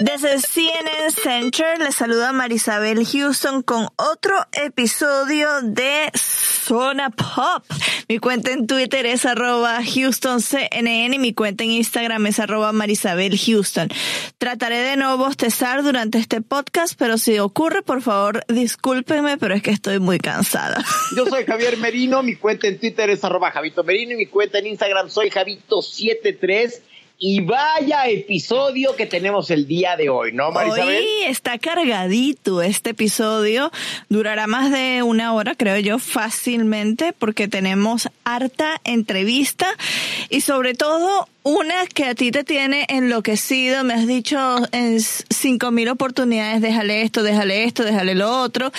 Desde CNN Center les saluda Marisabel Houston con otro episodio de Zona Pop. Mi cuenta en Twitter es arroba HoustonCNN y mi cuenta en Instagram es arroba Marisabel Houston. Trataré de no bostezar durante este podcast, pero si ocurre, por favor, discúlpenme, pero es que estoy muy cansada. Yo soy Javier Merino, mi cuenta en Twitter es arroba Javito Merino y mi cuenta en Instagram soy Javito73 y vaya episodio que tenemos el día de hoy, ¿no, Marisabel? Hoy está cargadito este episodio. Durará más de una hora, creo yo, fácilmente, porque tenemos harta entrevista y sobre todo una que a ti te tiene enloquecido, me has dicho en cinco mil oportunidades, déjale esto, déjale esto, déjale lo otro.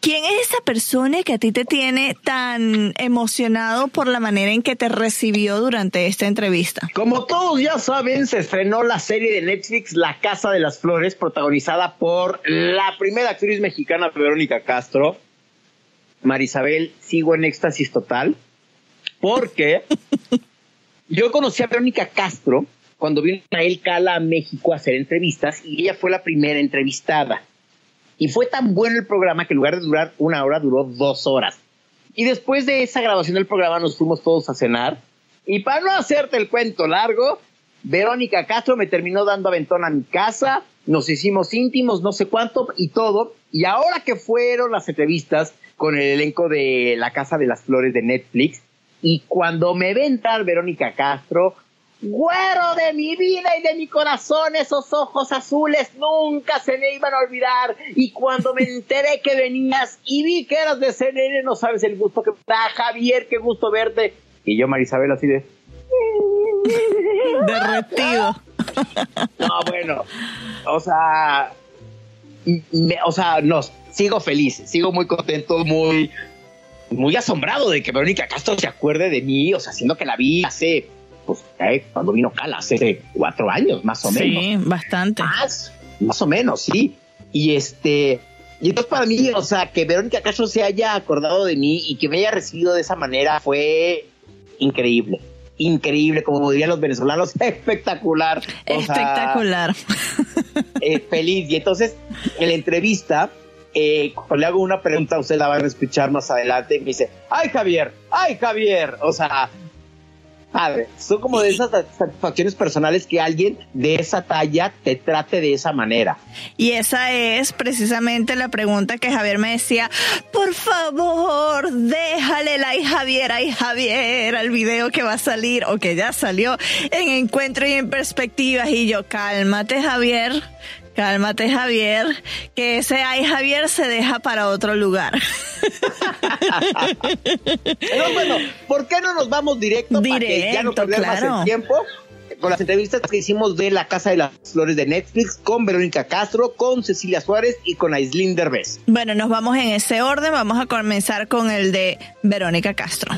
¿Quién es esa persona que a ti te tiene tan emocionado por la manera en que te recibió durante esta entrevista? Como todos ya saben, se estrenó la serie de Netflix La Casa de las Flores, protagonizada por la primera actriz mexicana, Verónica Castro. Marisabel, sigo en éxtasis total, porque yo conocí a Verónica Castro cuando vino a El Cala a México a hacer entrevistas y ella fue la primera entrevistada. Y fue tan bueno el programa que en lugar de durar una hora, duró dos horas. Y después de esa grabación del programa nos fuimos todos a cenar. Y para no hacerte el cuento largo, Verónica Castro me terminó dando aventón a mi casa, nos hicimos íntimos, no sé cuánto y todo. Y ahora que fueron las entrevistas con el elenco de La Casa de las Flores de Netflix, y cuando me ve entrar Verónica Castro, güero de mi vida y de mi corazón, esos ojos azules nunca se me iban a olvidar. Y cuando me enteré que venías y vi que eras de CNN, no sabes el gusto que da, Javier, qué gusto verte. Y yo, Marisabel, así de... Derretido. No, bueno, o sea, o sea, no, sigo feliz, sigo muy contento, muy, muy asombrado de que Verónica Castro se acuerde de mí, o sea, siendo que la vi hace, pues, eh, cuando vino Cala, hace cuatro años, más o menos. Sí, bastante. Más, más o menos, sí. Y este, y entonces para mí, o sea, que Verónica Castro se haya acordado de mí y que me haya recibido de esa manera fue increíble. Increíble, como dirían los venezolanos, espectacular. espectacular. eh, feliz. Y entonces, en la entrevista, eh, cuando le hago una pregunta, usted la va a escuchar más adelante y me dice, ay Javier, ay Javier, o sea, padre, son como de esas satisfacciones personales que alguien de esa talla te trate de esa manera. Y esa es precisamente la pregunta que Javier me decía, por favor, déjale like Javier, ay Javier, al video que va a salir o que ya salió en Encuentro y en Perspectivas y yo, cálmate Javier Cálmate, Javier, que ese ay Javier se deja para otro lugar. Pero bueno, ¿por qué no nos vamos directo, directo para que ya no perder más el tiempo? Con las entrevistas que hicimos de La Casa de las Flores de Netflix con Verónica Castro, con Cecilia Suárez y con Aislinn Derbez. Bueno, nos vamos en ese orden. Vamos a comenzar con el de Verónica Castro.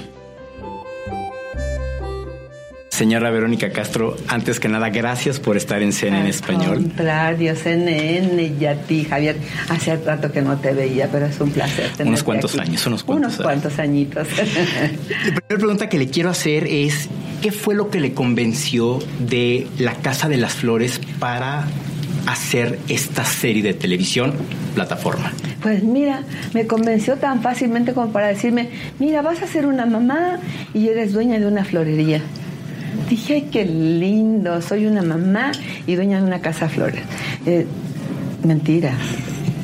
Señora Verónica Castro, antes que nada, gracias por estar en CNN en Español. Contrario, CNN y a ti, Javier. Hace rato que no te veía, pero es un placer tenerte Unos cuantos aquí. años, unos cuantos Unos cuantos añitos. La primera pregunta que le quiero hacer es, ¿qué fue lo que le convenció de La Casa de las Flores para hacer esta serie de televisión plataforma? Pues mira, me convenció tan fácilmente como para decirme, mira, vas a ser una mamá y eres dueña de una florería. Dije, ay, qué lindo, soy una mamá y dueña de una casa de flores. Eh, mentira.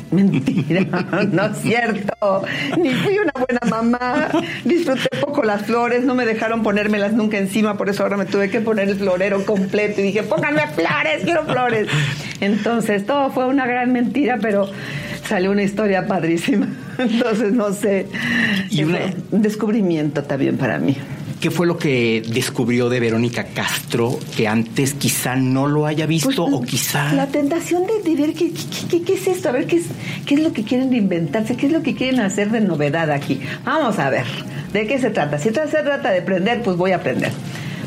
Mentira, no es cierto. Ni fui una buena mamá. Disfruté poco las flores, no me dejaron ponérmelas nunca encima, por eso ahora me tuve que poner el florero completo y dije, pónganme flores, quiero flores. Entonces, todo fue una gran mentira, pero salió una historia padrísima. Entonces, no sé. Y una- Fue un descubrimiento también para mí. ¿Qué fue lo que descubrió de Verónica Castro que antes quizá no lo haya visto Pues, o quizá... La tentación de, de ver qué, qué- qué- qué es esto, a ver qué es, qué es lo que quieren inventarse, qué es lo que quieren hacer de novedad aquí. Vamos a ver, ¿de qué se trata? Si se trata de aprender, pues voy a aprender.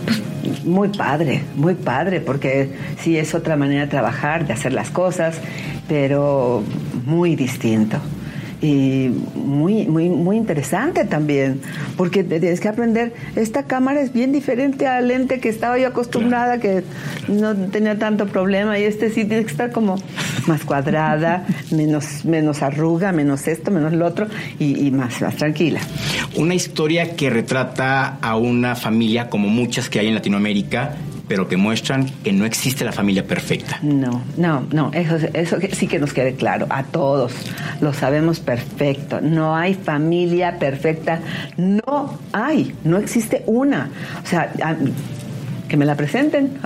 Pues, muy padre, muy padre, porque sí es otra manera de trabajar, de hacer las cosas, pero muy distinto. Y muy, muy, muy interesante también, porque tienes que aprender, esta cámara es bien diferente al lente que estaba yo acostumbrada, que no tenía tanto problema, y este sí tiene que estar como más cuadrada, menos, menos arruga, menos esto, menos lo otro, y, y más, más tranquila. Una historia que retrata a una familia como muchas que hay en Latinoamérica, pero que muestran que no existe la familia perfecta. No, no, no, eso, eso sí que nos quede claro, a todos lo sabemos perfecto, no hay familia perfecta, no hay, no existe una. O sea, que me la presenten,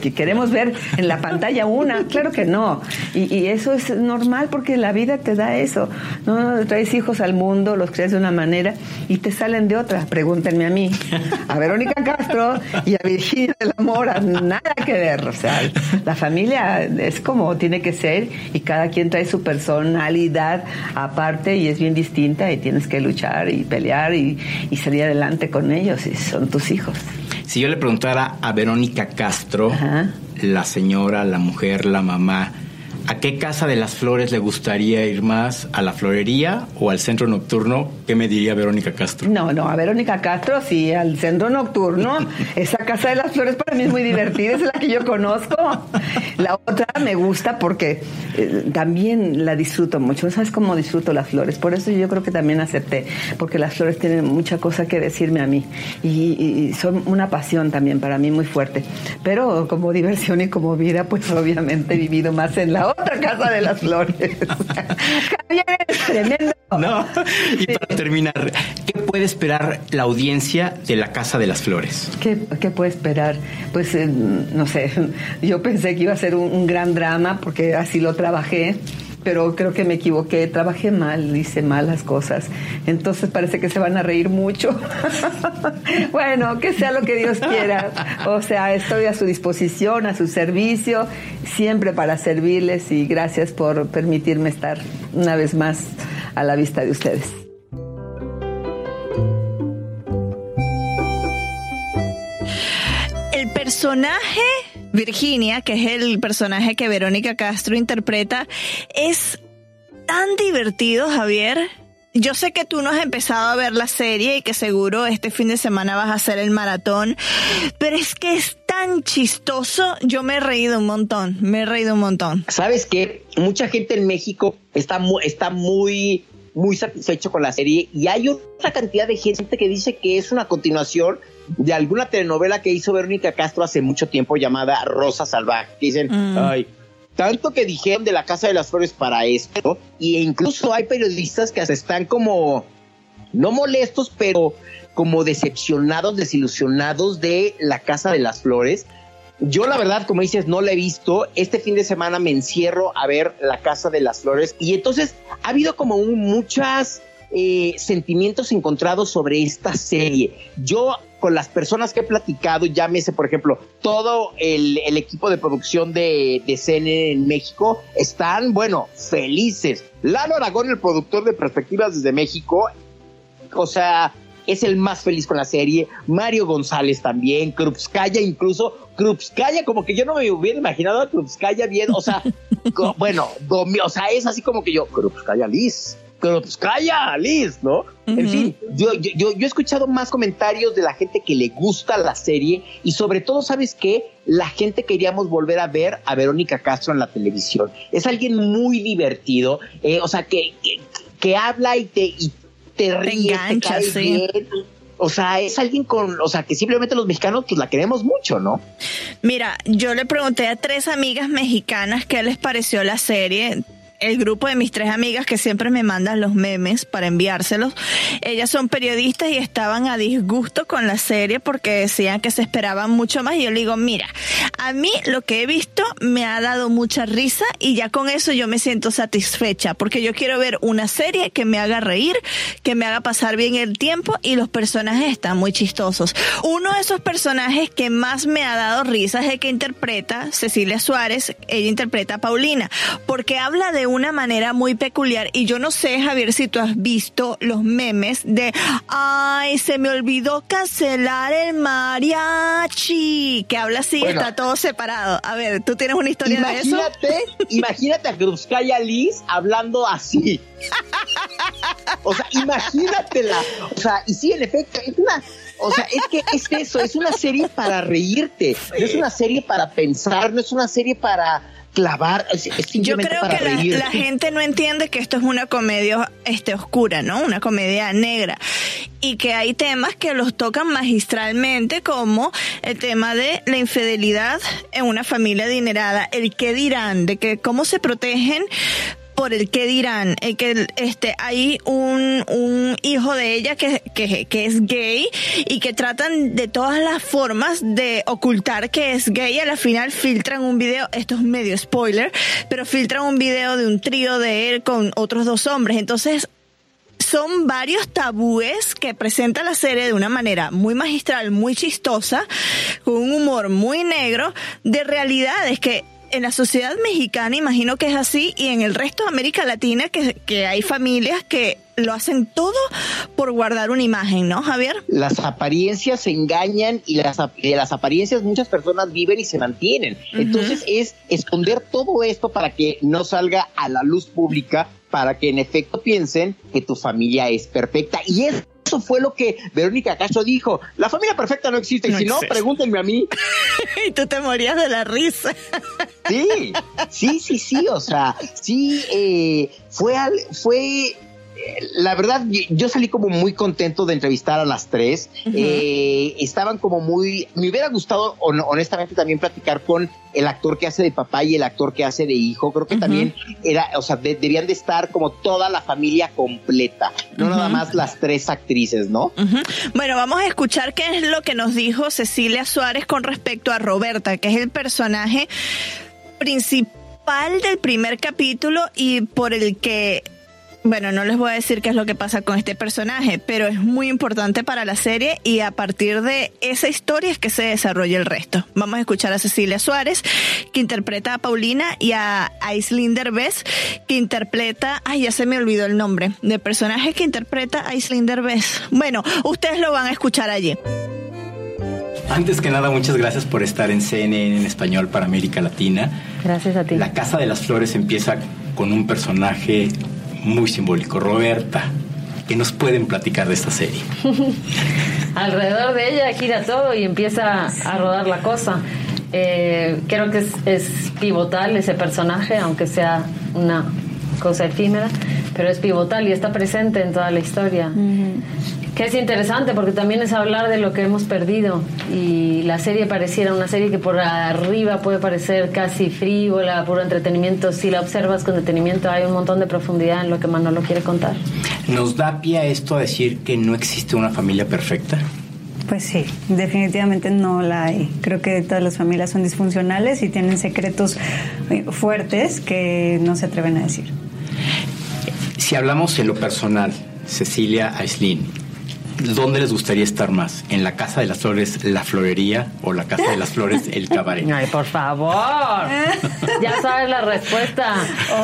que queremos ver en la pantalla una, claro que no. Y, y eso es normal porque la vida te da eso. No traes hijos al mundo, los creas de una manera y te salen de otra. Pregúntenme a mí, a Verónica Castro y a Virginia de la Mora, nada que ver. O sea, la familia es como tiene que ser y cada quien trae su personalidad aparte y es bien distinta y tienes que luchar y pelear y, y salir adelante con ellos y son tus hijos. Si yo le preguntara a Verónica Castro, Ajá. la señora, la mujer, la mamá, ¿a qué casa de las flores le gustaría ir más? ¿A la florería o al centro nocturno? ¿Qué me diría Verónica Castro? No, no, a Verónica Castro, sí, al centro nocturno. Esa casa de las flores para mí es muy divertida, es la que yo conozco. La otra me gusta porque eh, también la disfruto mucho. ¿No sabes cómo disfruto las flores? Por eso yo creo que también acepté, porque las flores tienen mucha cosa que decirme a mí y- y son una pasión también para mí muy fuerte. Pero como diversión y como vida, pues obviamente he vivido más en la otra casa de las flores. Javier, eres tremendo. No. Y para terminar, ¿qué puede esperar la audiencia de la Casa de las Flores? ¿Qué, qué puede esperar? Pues eh, no sé, yo pensé que iba a ser un, un gran drama porque así lo trabajé, pero creo que me equivoqué, trabajé mal, hice mal las cosas, entonces parece que se van a reír mucho. bueno, que sea lo que Dios quiera, o sea, estoy a su disposición, a su servicio, siempre para servirles y gracias por permitirme estar una vez más a la vista de ustedes. El personaje Virginia, que es el personaje que Verónica Castro interpreta, es tan divertido, Javier. Yo sé que tú no has empezado a ver la serie y que seguro este fin de semana vas a hacer el maratón, pero es que es tan chistoso. Yo me he reído un montón, me he reído un montón. ¿Sabes qué? Mucha gente en México está está muy, muy satisfecho con la serie y hay otra cantidad de gente que dice que es una continuación de alguna telenovela que hizo Verónica Castro hace mucho tiempo llamada Rosa Salvaje. Que dicen, Mm. ay, tanto que dijeron de la Casa de las Flores para esto, y incluso hay periodistas que hasta están como, no molestos, pero como decepcionados, desilusionados de la Casa de las Flores. Yo la verdad, como dices, no la he visto. Este fin de semana me encierro a ver La Casa de las Flores y entonces ha habido como muchas eh, sentimientos encontrados sobre esta serie. Yo con las personas que he platicado, llámese por ejemplo todo el, el equipo de producción de, de CNN en México, están, bueno, felices. Lalo Aragón, el productor de Perspectivas desde México, o sea, es el más feliz con la serie. Mario González también, Krupskaya incluso. Krupskaya, como que yo no me hubiera imaginado a Krupskaya bien, o sea, bueno, o sea, es así como que yo, Krupskaya Liz. Krupskaya Liz, ¿no? En fin, yo, yo, yo, yo he escuchado más comentarios de la gente que le gusta la serie y sobre todo, ¿sabes qué? La gente queríamos volver a ver a Verónica Castro en la televisión. Es alguien muy divertido, eh, o sea, que, que, que habla y te, y te ríes, te engancha, cae sí. bien. O sea, es alguien con, o sea, que simplemente los mexicanos pues la queremos mucho, ¿no? Mira, yo le pregunté a tres amigas mexicanas qué les pareció la serie. El grupo de mis tres amigas que siempre me mandan los memes para enviárselos. Ellas son periodistas y estaban a disgusto con la serie porque decían que se esperaban mucho más. Y yo le digo, mira, A mí lo que he visto me ha dado mucha risa y ya con eso yo me siento satisfecha porque yo quiero ver una serie que me haga reír, que me haga pasar bien el tiempo y los personajes están muy chistosos. Uno de esos personajes que más me ha dado risa es el que interpreta Cecilia Suárez, ella interpreta a Paulina, porque habla de una manera muy peculiar y yo no sé, Javier, si tú has visto los memes de, ay, se me olvidó cancelar el mariachi, que habla así, está todo separado. A ver, ¿tú tienes una historia de eso? Imagínate a Krupskaya Liz hablando así. O sea, imagínatela. O sea, y sí, en efecto, es una, o sea, es que es eso, es una serie para reírte, no es una serie para pensar, no es una serie para clavar, es, Yo creo que la, gente no entiende que esto es una comedia este, oscura, ¿no? Una comedia negra. Y que hay temas que los tocan magistralmente, como el tema de la infidelidad en una familia adinerada, el qué dirán, de que cómo se protegen por el que dirán, el que este, hay un, un hijo de ella que, que, que, es gay y que tratan de todas las formas de ocultar que es gay. A la final filtran un video, esto es medio spoiler, pero filtran un video de un trío de él con otros dos hombres. Entonces, son varios tabúes que presenta la serie de una manera muy magistral, muy chistosa, con un humor muy negro, de realidades que en la sociedad mexicana imagino que es así y en el resto de América Latina que, que hay familias que lo hacen todo por guardar una imagen, ¿no, Javier? Las apariencias se engañan y las, de las apariencias muchas personas viven y se mantienen. Entonces es esconder todo esto para que no salga a la luz pública, para que en efecto piensen que tu familia es perfecta. Y es eso fue lo que Verónica Castro dijo. La familia perfecta no existe. Y si no, pregúntenme a mí. y tú te morías de la risa. sí, sí, sí, sí. O sea, sí, eh, fue, al, fue la verdad, yo salí como muy contento de entrevistar a las tres. Eh, estaban como muy. Me hubiera gustado, honestamente, también platicar con el actor que hace de papá y el actor que hace de hijo. Creo que también era, o sea, debían de estar como toda la familia completa, no nada más las tres actrices, ¿no? Bueno, vamos a escuchar qué es lo que nos dijo Cecilia Suárez con respecto a Roberta, que es el personaje principal del primer capítulo y por el que bueno, no les voy a decir qué es lo que pasa con este personaje, pero es muy importante para la serie y a partir de esa historia es que se desarrolla el resto. Vamos a escuchar a Cecilia Suárez, que interpreta a Paulina, y a Aislinder Bess, que interpreta, ay, ya se me olvidó el nombre, de personaje que interpreta a Aislinder Bess. Bueno, ustedes lo van a escuchar allí. Antes que nada, muchas gracias por estar en CNN en español para América Latina. Gracias a ti. La Casa de las Flores empieza con un personaje muy simbólico. Roberta, ¿qué nos pueden platicar de esta serie? Alrededor de ella gira todo y empieza a rodar la cosa. Eh, creo que es, es, pivotal ese personaje, aunque sea una cosa efímera, pero es pivotal y está presente en toda la historia que es interesante porque también es hablar de lo que hemos perdido y la serie pareciera una serie que por arriba puede parecer casi frívola, puro entretenimiento. Si la observas con detenimiento hay un montón de profundidad en lo que Manolo quiere contar. ¿Nos da pie a esto a decir que no existe una familia perfecta? Pues sí, definitivamente no la hay. Creo que todas las familias son disfuncionales y tienen secretos eh, fuertes que no se atreven a decir. Si hablamos en lo personal, Cecilia Aislin, ¿Dónde les gustaría estar más? ¿En la Casa de las Flores, la florería o la Casa de las Flores, el cabaret? Ay, por favor. ya sabes la respuesta.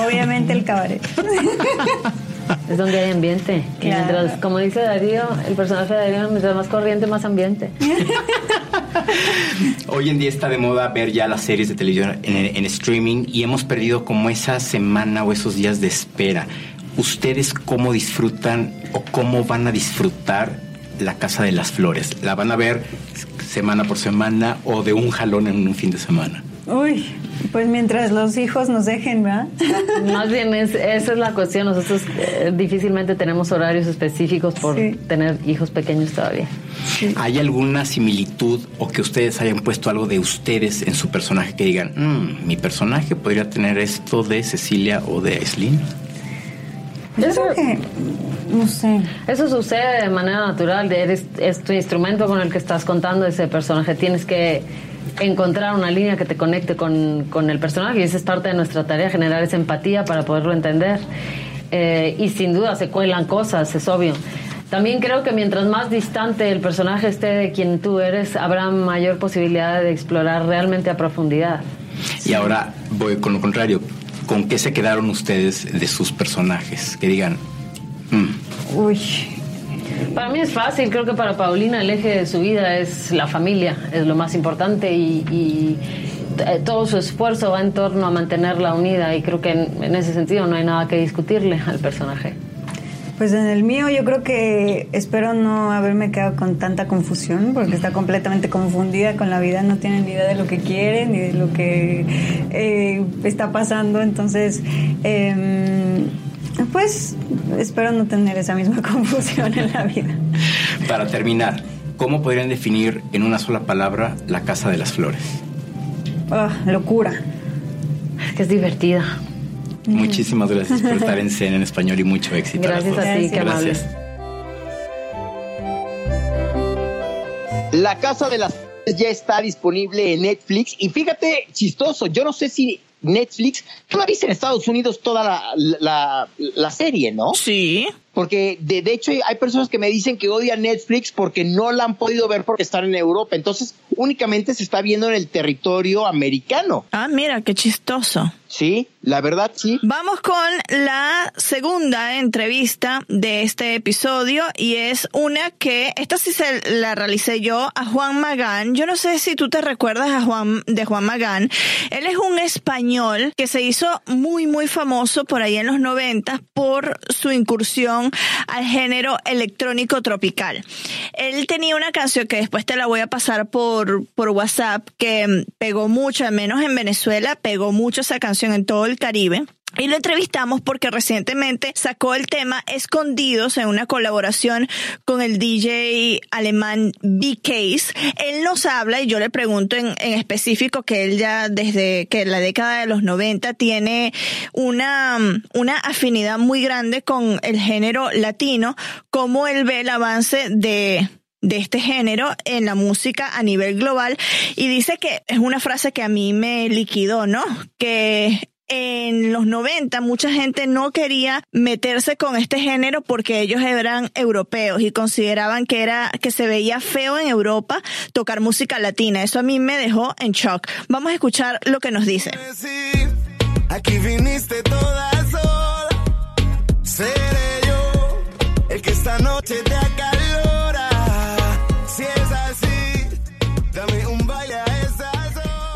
Obviamente el cabaret. Es donde hay ambiente. como dice Darío, el personaje de Darío, mientras más corriente, más ambiente. Hoy en día está de moda ver ya las series de televisión en, en streaming y hemos perdido como esa semana o esos días de espera. ¿Ustedes cómo disfrutan o cómo van a disfrutar la Casa de las Flores? ¿La van a ver semana por semana o de un jalón en un fin de semana? Uy, pues mientras los hijos nos dejen, ¿verdad? Más bien esa es la cuestión. Nosotros eh, difícilmente tenemos horarios específicos por tener hijos pequeños todavía. ¿Hay alguna similitud o que ustedes hayan puesto algo de ustedes en su personaje que digan, mm, mi personaje podría tener esto de Cecilia o de Aislinn? Yo creo que, no sé. Eso sucede de manera natural. Eres, es tu instrumento con el que estás contando ese personaje. Tienes que encontrar una línea que te conecte con, con el personaje y esa es parte de nuestra tarea, generar esa empatía para poderlo entender. Eh, y sin duda se cuelan cosas, es obvio. También creo que mientras más distante el personaje esté de quien tú eres, habrá mayor posibilidad de explorar realmente a profundidad. Y ahora voy con lo contrario. ¿Con qué se quedaron ustedes de sus personajes? Que digan, mm, Uy, Para mí es fácil, creo que para Paulina el eje de su vida es la familia, es lo más importante y, y, eh, todo su esfuerzo va en torno a mantenerla unida y creo que en, en ese sentido no hay nada que discutirle al personaje. Pues en el mío yo creo que espero no haberme quedado con tanta confusión porque está completamente confundida con la vida, no tiene ni idea de lo que quiere ni de lo que eh, está pasando, entonces em, pues espero no tener esa misma confusión en la vida. para terminar, ¿cómo podrían definir en una sola palabra la Casa de las Flores? Ah, locura. Que es divertida. Muchísimas gracias por estar en Cena en Español y mucho éxito. Gracias a ti, qué amable. Gracias. La Casa de las ya está disponible en Netflix y fíjate, chistoso, yo no sé si Netflix, tú la viste en Estados Unidos toda la, la, la serie, ¿no? Sí. Porque de, de hecho hay personas que me dicen que odian Netflix porque no la han podido ver porque están en Europa. Entonces únicamente se está viendo en el territorio americano. Ah, mira, qué chistoso. Sí, la verdad sí. Vamos con la segunda entrevista de este episodio y es una que, esta sí se la realicé yo a Juan Magán. Yo no sé si tú te recuerdas a Juan, de Juan Magán. Él es un español que se hizo muy, muy famoso por ahí en los 90 por su incursión al género electrónico tropical. Él tenía una canción que después te la voy a pasar por, por WhatsApp que pegó mucho, al menos en Venezuela, pegó mucho esa canción en todo el Caribe. Y lo entrevistamos porque recientemente sacó el tema Escondidos en una colaboración con el DJ alemán B-Case. Él nos habla y yo le pregunto en, en específico que él ya desde que la década de los 90 tiene una, una afinidad muy grande con el género latino, cómo él ve el avance de, de este género en la música a nivel global y dice que es una frase que a mí me liquidó, ¿no? Que en los 90 mucha gente no quería meterse con este género porque ellos eran europeos y consideraban que era que se veía feo en Europa tocar música latina. Eso a mí me dejó en shock. Vamos a escuchar lo que nos dice. Aquí viniste toda sola. Seré yo el que esta noche te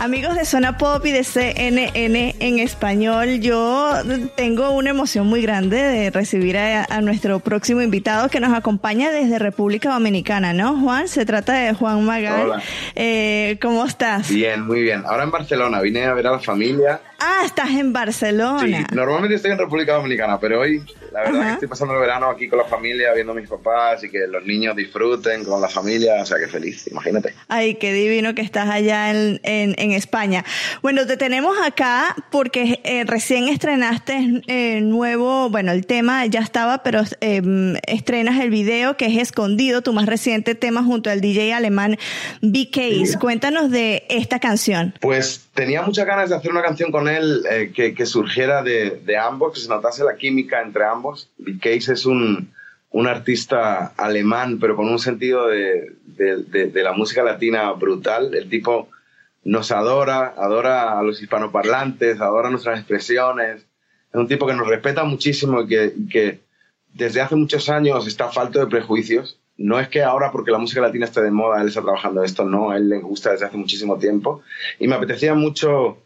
Amigos de Zona Pop y de CNN en español, yo tengo una emoción muy grande de recibir a, a nuestro próximo invitado que nos acompaña desde República Dominicana, ¿no, Juan? Se trata de Juan Magal. Hola. Eh, ¿Cómo estás? Bien, muy bien. Ahora en Barcelona, vine a ver a la familia. Ah, estás en Sí, Barcelona. normalmente estoy en República Dominicana, pero hoy la verdad Ajá. que estoy pasando el verano aquí con la familia, viendo a mis papás y que los niños disfruten con la familia, o sea que feliz, imagínate. Ay, qué divino que estás allá en, en, en España. Bueno, te tenemos acá porque eh, recién estrenaste eh, nuevo, bueno, el tema ya estaba, pero eh, estrenas el video que es Escondido, tu más reciente tema junto al DJ alemán B-Case. Cuéntanos de esta canción. Pues tenía muchas ganas de hacer una canción con él eh, que, que surgiera de, ambos, que se notase la química entre ambos. Case es un, un artista alemán, pero con un sentido de, de- la música latina brutal. El tipo nos adora, adora a los hispanoparlantes, adora nuestras expresiones. Es un tipo que nos respeta muchísimo y que, que desde hace muchos años está falto de prejuicios. No es que ahora porque la música latina esté de moda, él está trabajando esto, no, a él le gusta desde hace muchísimo tiempo. Y me apetecía mucho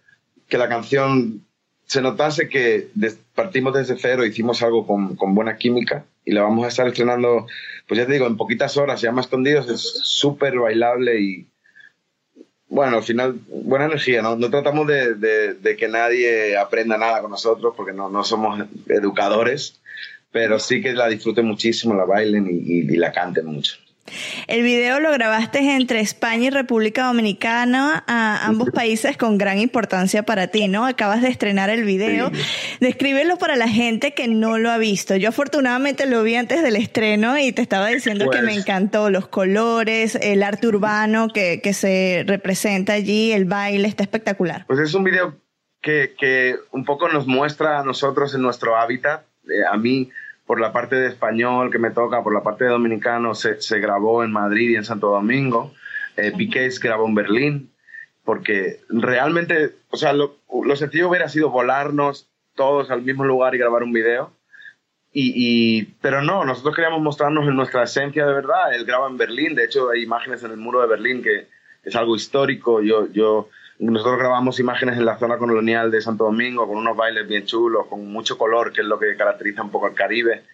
que la canción se notase que partimos desde cero, hicimos algo con, buena química y la vamos a estar estrenando, pues ya te digo, en poquitas horas, se llama Escondidos, es súper bailable y bueno, al final, buena energía, ¿no? No tratamos de, de- de que nadie aprenda nada con nosotros porque no, no somos educadores, pero sí que la disfruten muchísimo, la bailen y, y- y la canten mucho. El video lo grabaste entre España y República Dominicana, a ambos países con gran importancia para ti, ¿no? Acabas de estrenar el video. Descríbelo para la gente que no lo ha visto. Yo afortunadamente lo vi antes del estreno y te estaba diciendo que me Pues- encantó los colores, el arte urbano que, que se representa allí, el baile, está espectacular. Pues es un video que, que un poco nos muestra a nosotros en nuestro hábitat. Eh, a mí, por la parte de español que me toca, por la parte de dominicano, se, se grabó en Madrid y en Santo Domingo. Eh, Piqué se grabó en Berlín. Porque realmente, o sea, lo, lo sencillo hubiera sido volarnos todos al mismo lugar y grabar un video. Y, y- pero no, nosotros queríamos mostrarnos en nuestra esencia de verdad. Él graba en Berlín, de hecho hay imágenes en el muro de Berlín que es algo histórico. Yo, yo, nosotros grabamos imágenes en la zona colonial de Santo Domingo con unos bailes bien chulos, con mucho color, que es lo que caracteriza un poco al Caribe.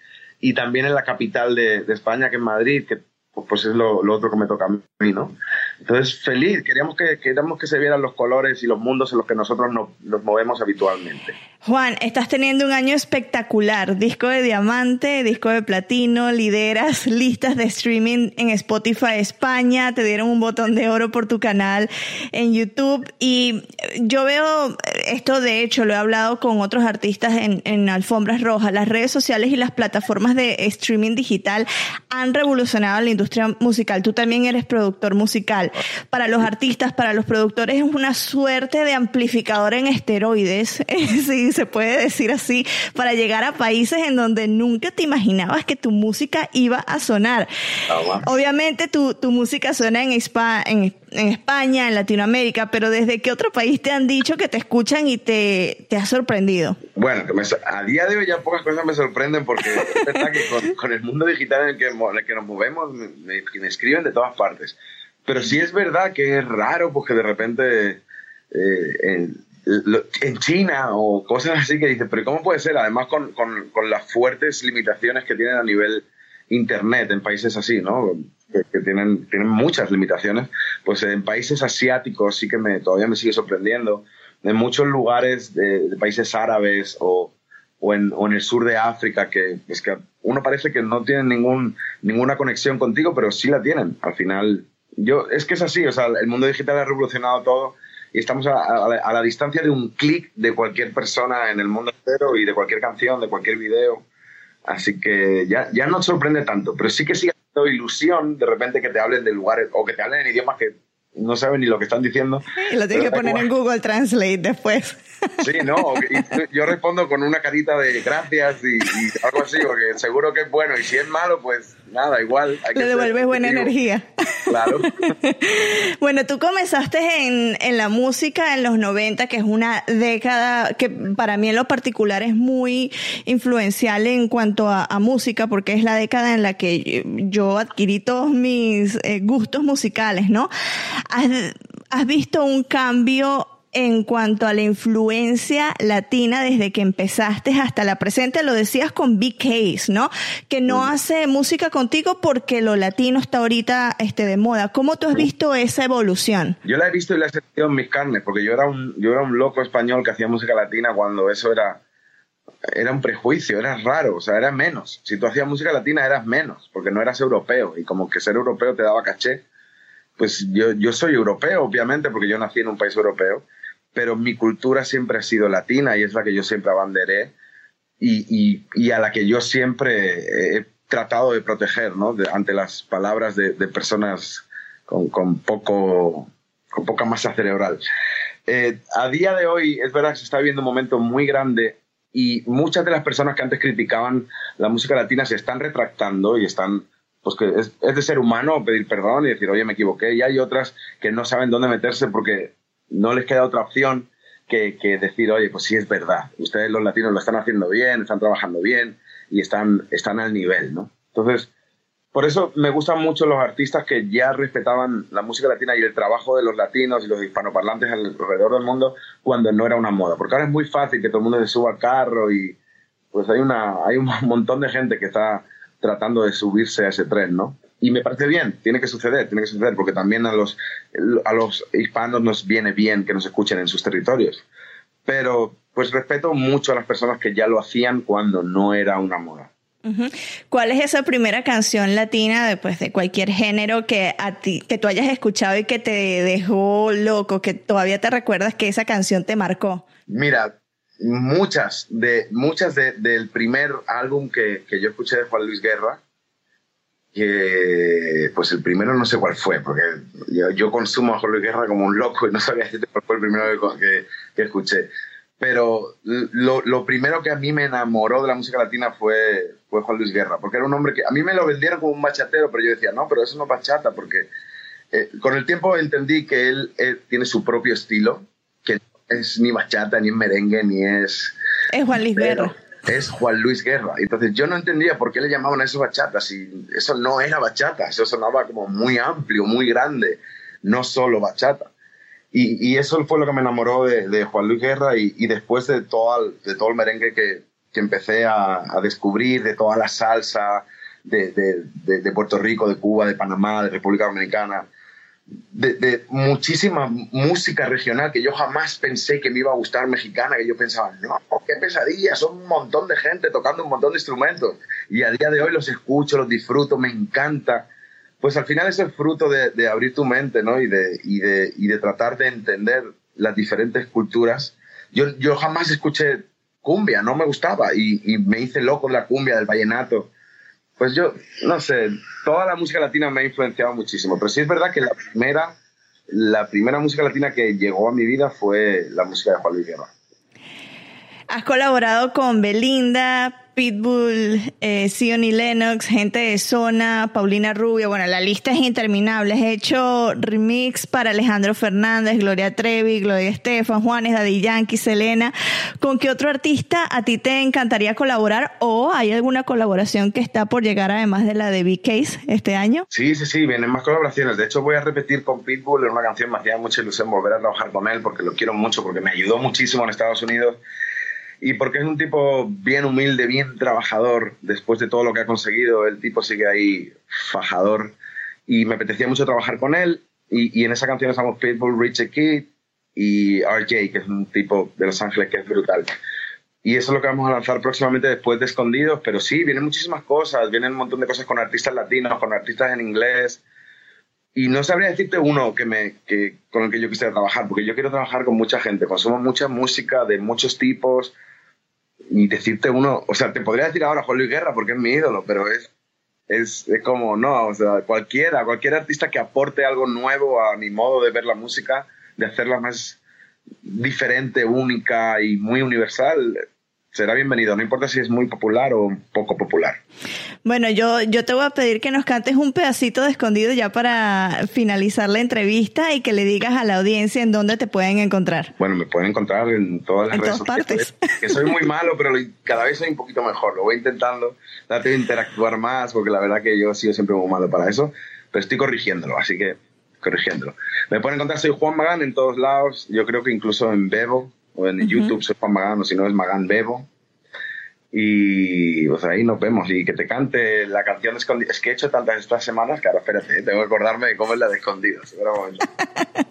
Y también en la capital de, España, que es Madrid, que pues, pues es lo, lo otro que me toca a mí, ¿no? Entonces, feliz, queríamos que, queríamos que se vieran los colores y los mundos en los que nosotros nos, nos movemos habitualmente. Juan, estás teniendo un año espectacular. Disco de diamante, disco de platino, lideras listas de streaming en Spotify España, te dieron un botón de oro por tu canal en YouTube. Y yo veo esto, de hecho, lo he hablado con otros artistas en, en Alfombras Rojas. Las redes sociales y las plataformas de streaming digital han revolucionado la industria musical. Tú también eres productor musical. Para los artistas, para los productores, es una suerte de amplificador en esteroides, si se puede decir así, para llegar a países en donde nunca te imaginabas que tu música iba a sonar. Obviamente tu, tu música suena en, Espa- en, en España, en Latinoamérica, pero ¿desde qué otro país te han dicho que te escuchan y te, te ha sorprendido? Bueno, me a día de hoy ya pocas cosas me sorprenden porque es verdad que con, con el mundo digital en el que, en el que nos movemos me, me- me escriben de todas partes. Pero sí es verdad que es raro porque de repente eh, en, en China o cosas así que dices, pero ¿cómo puede ser? Además con, con- con las fuertes limitaciones que tienen a nivel internet en países así, ¿no? Que, que tienen, tienen muchas limitaciones. Pues en países asiáticos sí que me, todavía me sigue sorprendiendo. En muchos lugares de, de países árabes o, o, en, o en el sur de África, que, es que uno parece que no tienen ningún, ninguna conexión contigo, pero sí la tienen. Al final, yo, es que es así, o sea, el mundo digital ha revolucionado todo y estamos a, a la- a la distancia de un clic de cualquier persona en el mundo entero y de cualquier canción, de cualquier video. Así que ya, ya no sorprende tanto, pero sí que sigue dando ilusión de repente que te hablen de lugares o que te hablen en idiomas que no saben ni lo que están diciendo. Y lo tienes que poner igual. en Google Translate después. Sí, no, yo respondo con una carita de gracias y, y algo así, porque seguro que es bueno y si es malo, pues nada, igual. hay Le devuelves buena energía. Claro. Bueno, tú comenzaste en, en la música en los 90, que es una década que para mí en lo particular es muy influencial en cuanto a, a música, porque es la década en la que yo adquirí todos mis eh, gustos musicales, ¿no? ¿Has, has visto un cambio en cuanto a la influencia latina desde que empezaste hasta la presente, lo decías con Big Case, ¿no? Que no hace música contigo porque lo latino está ahorita este, de moda. ¿Cómo tú has visto esa evolución? Yo la he visto y la he sentido en mis carnes, porque yo era un, yo era un loco español que hacía música latina cuando eso era, era un prejuicio, era raro, o sea, era menos. Si tú hacías música latina eras menos, porque no eras europeo, y como que ser europeo te daba caché. Pues yo, yo soy europeo, obviamente, porque yo nací en un país europeo, pero mi cultura siempre ha sido latina y es la que yo siempre abanderé y, y, a la que yo siempre he tratado de proteger, ¿no? Ante las palabras de, de personas con, con poco con poca masa cerebral. Eh, a día de hoy es verdad que se está viviendo un momento muy grande y muchas de las personas que antes criticaban la música latina se están retractando y están pues que es, es de ser humano pedir perdón y decir oye me equivoqué y hay otras que no saben dónde meterse porque no les queda otra opción que, que decir oye pues sí es verdad ustedes los latinos lo están haciendo bien están trabajando bien y están están al nivel no entonces por eso me gustan mucho los artistas que ya respetaban la música latina y el trabajo de los latinos y los hispanoparlantes alrededor del mundo cuando no era una moda. Porque ahora es muy fácil que todo el mundo se suba al carro y pues hay, una, hay un montón de gente que está tratando de subirse a ese tren, ¿no? Y me parece bien, tiene que suceder, tiene que suceder, porque también a los, a los hispanos nos viene bien que nos escuchen en sus territorios. Pero pues respeto mucho a las personas que ya lo hacían cuando no era una moda. ¿Cuál es esa primera canción latina después de cualquier género que a ti que tú hayas escuchado y que te dejó loco, que todavía te recuerdas que esa canción te marcó? Mira, muchas, de, muchas de- del primer álbum que, que yo escuché de Juan Luis Guerra, que pues el primero no sé cuál fue, porque yo, yo consumo a Juan Luis Guerra como un loco y no sabía decirte cuál fue el primero que, que- que escuché. Pero lo, lo primero que a mí me enamoró de la música latina fue, fue Juan Luis Guerra, porque era un hombre que a mí me lo vendieron como un bachatero, pero yo decía, no, pero eso no es bachata, porque eh, con el tiempo entendí que él, él tiene su propio estilo, que no es ni bachata, ni es merengue, ni es... Es Juan Luis Guerra. Es Juan Luis Guerra. Entonces yo no entendía por qué le llamaban a eso bachata, si eso no era bachata, eso sonaba como muy amplio, muy grande, no solo bachata. Y, y eso fue lo que me enamoró de, Juan Luis Guerra y, después de todo el, de todo merengue que, que empecé a, descubrir, de toda la salsa de Puerto Rico, de Cuba, de Panamá, de República Dominicana, de, muchísima música regional que yo jamás pensé que me iba a gustar mexicana, que yo pensaba, no, qué pesadilla, son un montón de gente tocando un montón de instrumentos. Y a día de hoy los escucho, los disfruto, me encanta. Pues al final es el fruto de, abrir tu mente, ¿no? Y de, y, de, y de tratar de entender las diferentes culturas. Yo, yo jamás escuché cumbia, no me gustaba y, y me hice loco la cumbia, del vallenato. Pues yo, no sé, toda la música latina me ha influenciado muchísimo, pero sí es verdad que la primera, la primera música latina que llegó a mi vida fue la música de Juan Luis Guerra. Has colaborado con Belinda, Pitbull, eh, y Lennox, gente de Zona, Paulina Rubio, bueno, la lista es interminable. Has hecho remix para Alejandro Fernández, Gloria Trevi, Gloria Estefan, Juanes, Daddy Yankee, Selena. ¿Con qué otro artista a ti te encantaría colaborar o hay alguna colaboración que está por llegar además de la de B-Case este año? Sí, sí, sí, vienen más colaboraciones. De hecho, voy a repetir con Pitbull en una canción, me hacía mucha ilusión volver a trabajar con él porque lo quiero mucho, porque me ayudó muchísimo en Estados Unidos y porque es un tipo bien humilde, bien trabajador. Después de todo lo que ha conseguido, el tipo sigue ahí fajador y me apetecía mucho trabajar con él. Y, y en esa canción estamos Pitbull, Richard Kid y RJ, que es un tipo de Los Ángeles que es brutal. Y eso es lo que vamos a lanzar próximamente después de Escondidos. Pero sí, vienen muchísimas cosas. Vienen un montón de cosas con artistas latinos, con artistas en inglés. Y no sabría decirte uno que me, que, con el que yo quisiera trabajar, porque yo quiero trabajar con mucha gente. Consumo mucha música de muchos tipos. Y decirte uno, o sea, te podría decir ahora Juan Luis Guerra porque es mi ídolo, pero es, es, es como, no, o sea, cualquiera, cualquier artista que aporte algo nuevo a mi modo de ver la música, de hacerla más diferente, única y muy universal, será bienvenido. No importa si es muy popular o poco popular. Bueno, yo, yo te voy a pedir que nos cantes un pedacito de escondido ya para finalizar la entrevista y que le digas a la audiencia en dónde te pueden encontrar. Bueno, me pueden encontrar en todas las En redes todas sociales. partes. Que soy muy malo, pero cada vez soy un poquito mejor. Lo voy intentando. Trato de interactuar más, porque la verdad que yo he sido siempre muy malo para eso. Pero estoy corrigiéndolo, así que corrigiéndolo. Me pueden encontrar, soy Juan Magán en todos lados. Yo creo que incluso en Bebo o en YouTube soy Juan Magán, o si no es Magán Bebo. Y pues ahí nos vemos. Y que te cante la canción de. Es que he hecho tantas estas semanas que ahora espérate, ¿eh? tengo que acordarme de cómo es la de momento.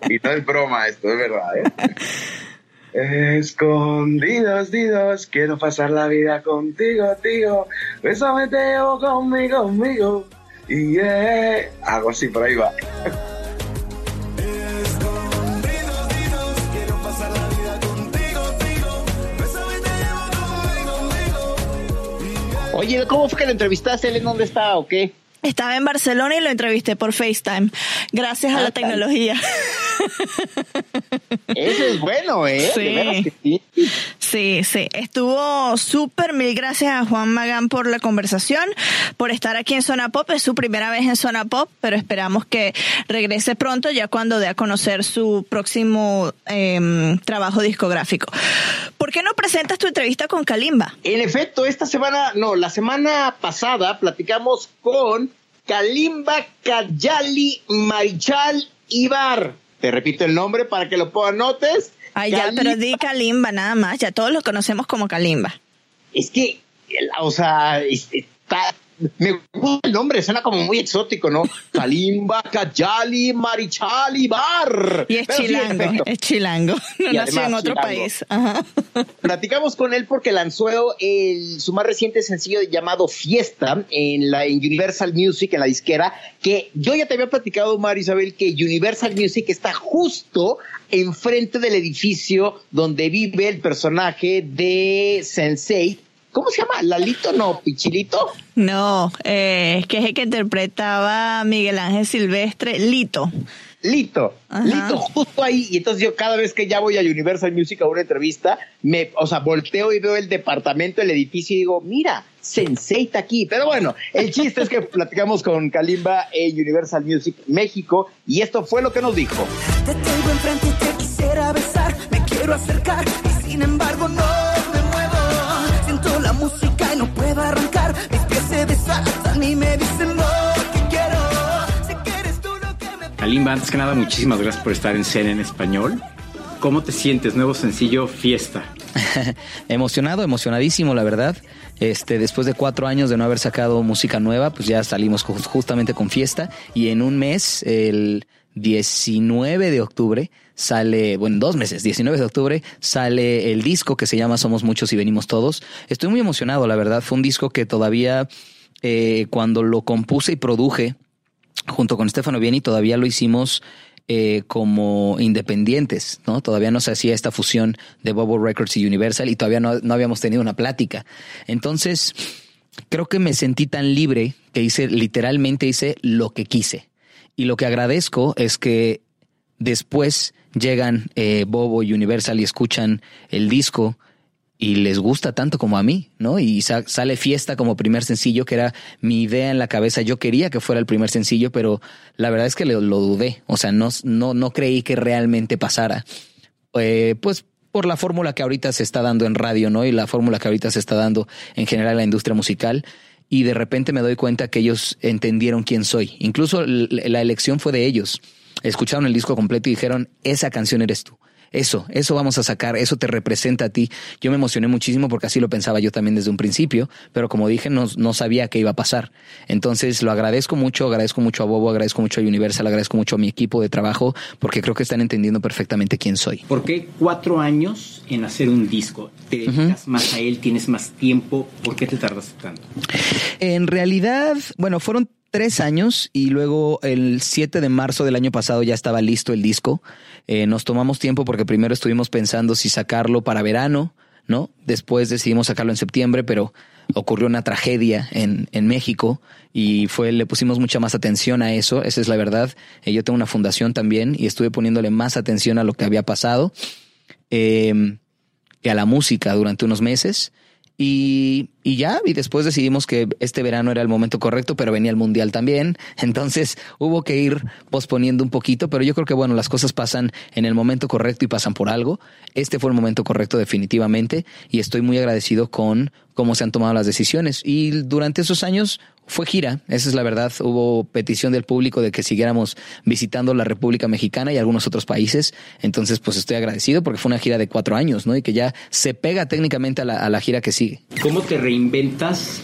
Y no es broma esto, es verdad, ¿eh? Escondidos, didos, quiero pasar la vida contigo, tío. Bésame, te llevo conmigo, conmigo. Y yeah. algo así por ahí va. Oye, ¿cómo fue que la entrevistaste? ¿Él en dónde está o qué? Estaba en Barcelona y lo entrevisté por FaceTime, gracias a Ah, la tal. tecnología. Eso es bueno, ¿eh? Sí. De veras que sí. Sí, sí, estuvo súper. Mil gracias a Juan Magán por la conversación, por estar aquí en Zona Pop. Es su primera vez en Zona Pop, pero esperamos que regrese pronto ya cuando dé a conocer su próximo em, trabajo discográfico. ¿Por qué no presentas tu entrevista con Kalimba? En efecto, esta semana, no, la semana pasada platicamos con Kalimba Kayali Marichal Ibar. Te repito el nombre para que lo pongan Ay, ya, pero di Kalimba nada más. Ya todos lo conocemos como Kalimba. Es que, o sea, es- está me gusta el nombre, suena como muy exótico, ¿no? Kalimba, Kayali, Marichali, Bar. Y es Pero chilango, es chilango. No Y nació en otro chilango. país. Ajá. Platicamos con él porque lanzó el, su más reciente sencillo llamado Fiesta en la en Universal Music, en la disquera, que yo ya te había platicado, Mar Isabel, que Universal Music está justo enfrente del edificio donde vive el personaje de Sensei. ¿Cómo se llama? ¿Lalito? No, Pichilito. No, eh, que es el que interpretaba Miguel Ángel Silvestre, Lito. Lito, Ajá. Lito, justo ahí. Y entonces yo cada vez que ya voy a Universal Music a una entrevista, me, o sea, volteo y veo el departamento, el edificio y digo, mira, Sensei está aquí. Pero bueno, el chiste es que platicamos con Kalimba en Universal Music México y esto fue lo que nos dijo. Quisiera besar, me quiero acercar y sin embargo no me muevo. Siento la música y no puedo arrancar, mis pies se desatan y me dicen lo que quiero. Sé que eres tú lo que me Kalimba, antes que nada, muchísimas gracias por estar en Cena en Español. ¿Cómo te sientes? Nuevo sencillo, Fiesta. Emocionado, emocionadísimo, la verdad. Este, después de cuatro años de no haber sacado música nueva, pues ya salimos ju- justamente con fiesta. Y en un mes, el 19 de octubre, sale, bueno, en dos meses, 19 de octubre, sale el disco que se llama Somos Muchos y Venimos Todos. Estoy muy emocionado, la verdad. Fue un disco que todavía, eh, cuando lo compuse y produje, junto con Stefano Vieni todavía lo hicimos eh, como independientes, ¿no? Todavía no se hacía esta fusión de Bobo Records y Universal y todavía no, no habíamos tenido una plática. Entonces, creo que me sentí tan libre que hice, literalmente hice lo que quise. Y lo que agradezco es que después llegan eh, Bobo y Universal y escuchan el disco y les gusta tanto como a mí, ¿no? Y sa- sale Fiesta como primer sencillo, que era mi idea en la cabeza. Yo quería que fuera el primer sencillo, pero la verdad es que lo, dudé. O sea, no, no, no creí que realmente pasara. Eh, pues por la fórmula que ahorita se está dando en radio, ¿no? Y la fórmula que ahorita se está dando en general en la industria musical. Y de repente me doy cuenta que ellos entendieron quién soy. Incluso la elección fue de ellos. Escucharon el disco completo y dijeron, esa canción eres tú. Eso, eso vamos a sacar, eso te representa a ti. Yo me emocioné muchísimo porque así lo pensaba yo también desde un principio, pero como dije, no, no sabía qué iba a pasar. Entonces lo agradezco mucho, agradezco mucho a Bobo, agradezco mucho a Universal, agradezco mucho a mi equipo de trabajo, porque creo que están entendiendo perfectamente quién soy. ¿Por qué cuatro años en hacer un disco? ¿Te dedicas más a él? ¿Tienes más tiempo? ¿Por qué te tardas tanto? En realidad, bueno, fueron tres años y luego el 7 de marzo del año pasado ya estaba listo el disco. Eh, nos tomamos tiempo porque primero estuvimos pensando si sacarlo para verano, ¿no? Después decidimos sacarlo en septiembre, pero ocurrió una tragedia en, en México y fue, le pusimos mucha más atención a eso, esa es la verdad. Eh, yo tengo una fundación también y estuve poniéndole más atención a lo que había pasado eh, que a la música durante unos meses. Y, y ya, y después decidimos que este verano era el momento correcto, pero venía el mundial también. Entonces hubo que ir posponiendo un poquito, pero yo creo que bueno, las cosas pasan en el momento correcto y pasan por algo. Este fue el momento correcto definitivamente y estoy muy agradecido con cómo se han tomado las decisiones. Y durante esos años fue gira, esa es la verdad. Hubo petición del público de que siguiéramos visitando la República Mexicana y algunos otros países. Entonces, pues estoy agradecido porque fue una gira de cuatro años, ¿no? Y que ya se pega técnicamente a la, a la gira que sigue. ¿Cómo te reinventas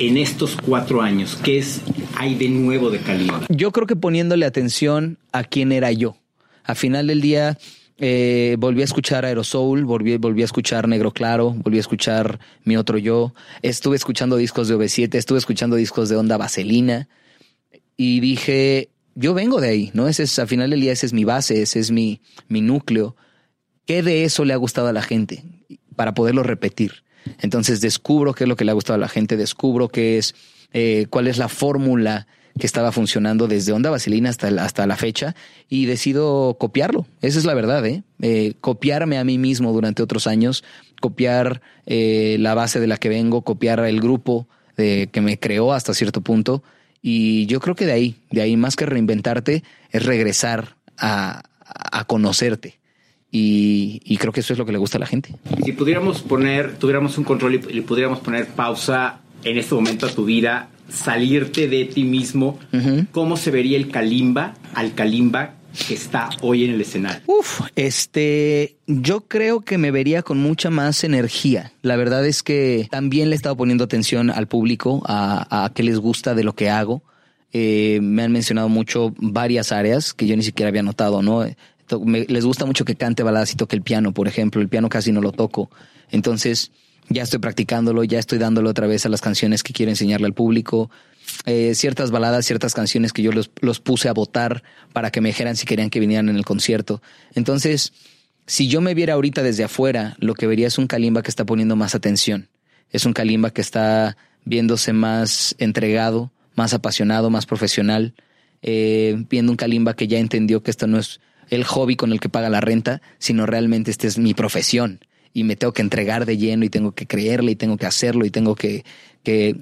en estos cuatro años? ¿Qué es hay de nuevo de Kalimba? Yo creo que poniéndole atención a quién era yo. A final del día eh, volví a escuchar Aerosoul, volví, volví a escuchar Negro Claro, volví a escuchar Mi Otro Yo. Estuve escuchando discos de OV7, estuve escuchando discos de Onda Vaselina y dije, yo vengo de ahí, ¿no? Ese es, a final del día, ese es mi base, ese es mi, mi núcleo. ¿Qué de eso le ha gustado a la gente? Para poderlo repetir. Entonces descubro qué es lo que le ha gustado a la gente, descubro qué es, eh, cuál es la fórmula que estaba funcionando desde Onda Vaselina hasta hasta la fecha y decido copiarlo. Esa es la verdad, ¿eh? Eh, copiarme a mí mismo durante otros años, copiar eh, la base de la que vengo, copiar el grupo de, que me creó hasta cierto punto. Y yo creo que de ahí, de ahí más que reinventarte, es regresar a, a conocerte. Y, y creo que eso es lo que le gusta a la gente. Si pudiéramos poner, tuviéramos un control y le pudiéramos poner pausa en este momento a tu vida, salirte de ti mismo. ¿cómo se vería el Kalimba al Kalimba que está hoy en el escenario? Uf, este, yo creo que me vería con mucha más energía. La verdad es que también le he estado poniendo atención al público, a, a qué les gusta de lo que hago. Eh, me han mencionado mucho varias áreas que yo ni siquiera había notado, ¿no? Me- les gusta mucho que cante baladas y toque el piano, por ejemplo. El piano casi no lo toco. Entonces, ya estoy practicándolo, ya estoy dándole otra vez a las canciones que quiero enseñarle al público. Eh, ciertas baladas, ciertas canciones que yo los, los puse a votar para que me dijeran si querían que vinieran en el concierto. Entonces, si yo me viera ahorita desde afuera, lo que vería es un Kalimba que está poniendo más atención. Es un Kalimba que está viéndose más entregado, más apasionado, más profesional, eh, viendo un Kalimba que ya entendió que esto no es el hobby con el que paga la renta, sino realmente esta es mi profesión y me tengo que entregar de lleno y tengo que creerle y tengo que hacerlo y tengo que, que,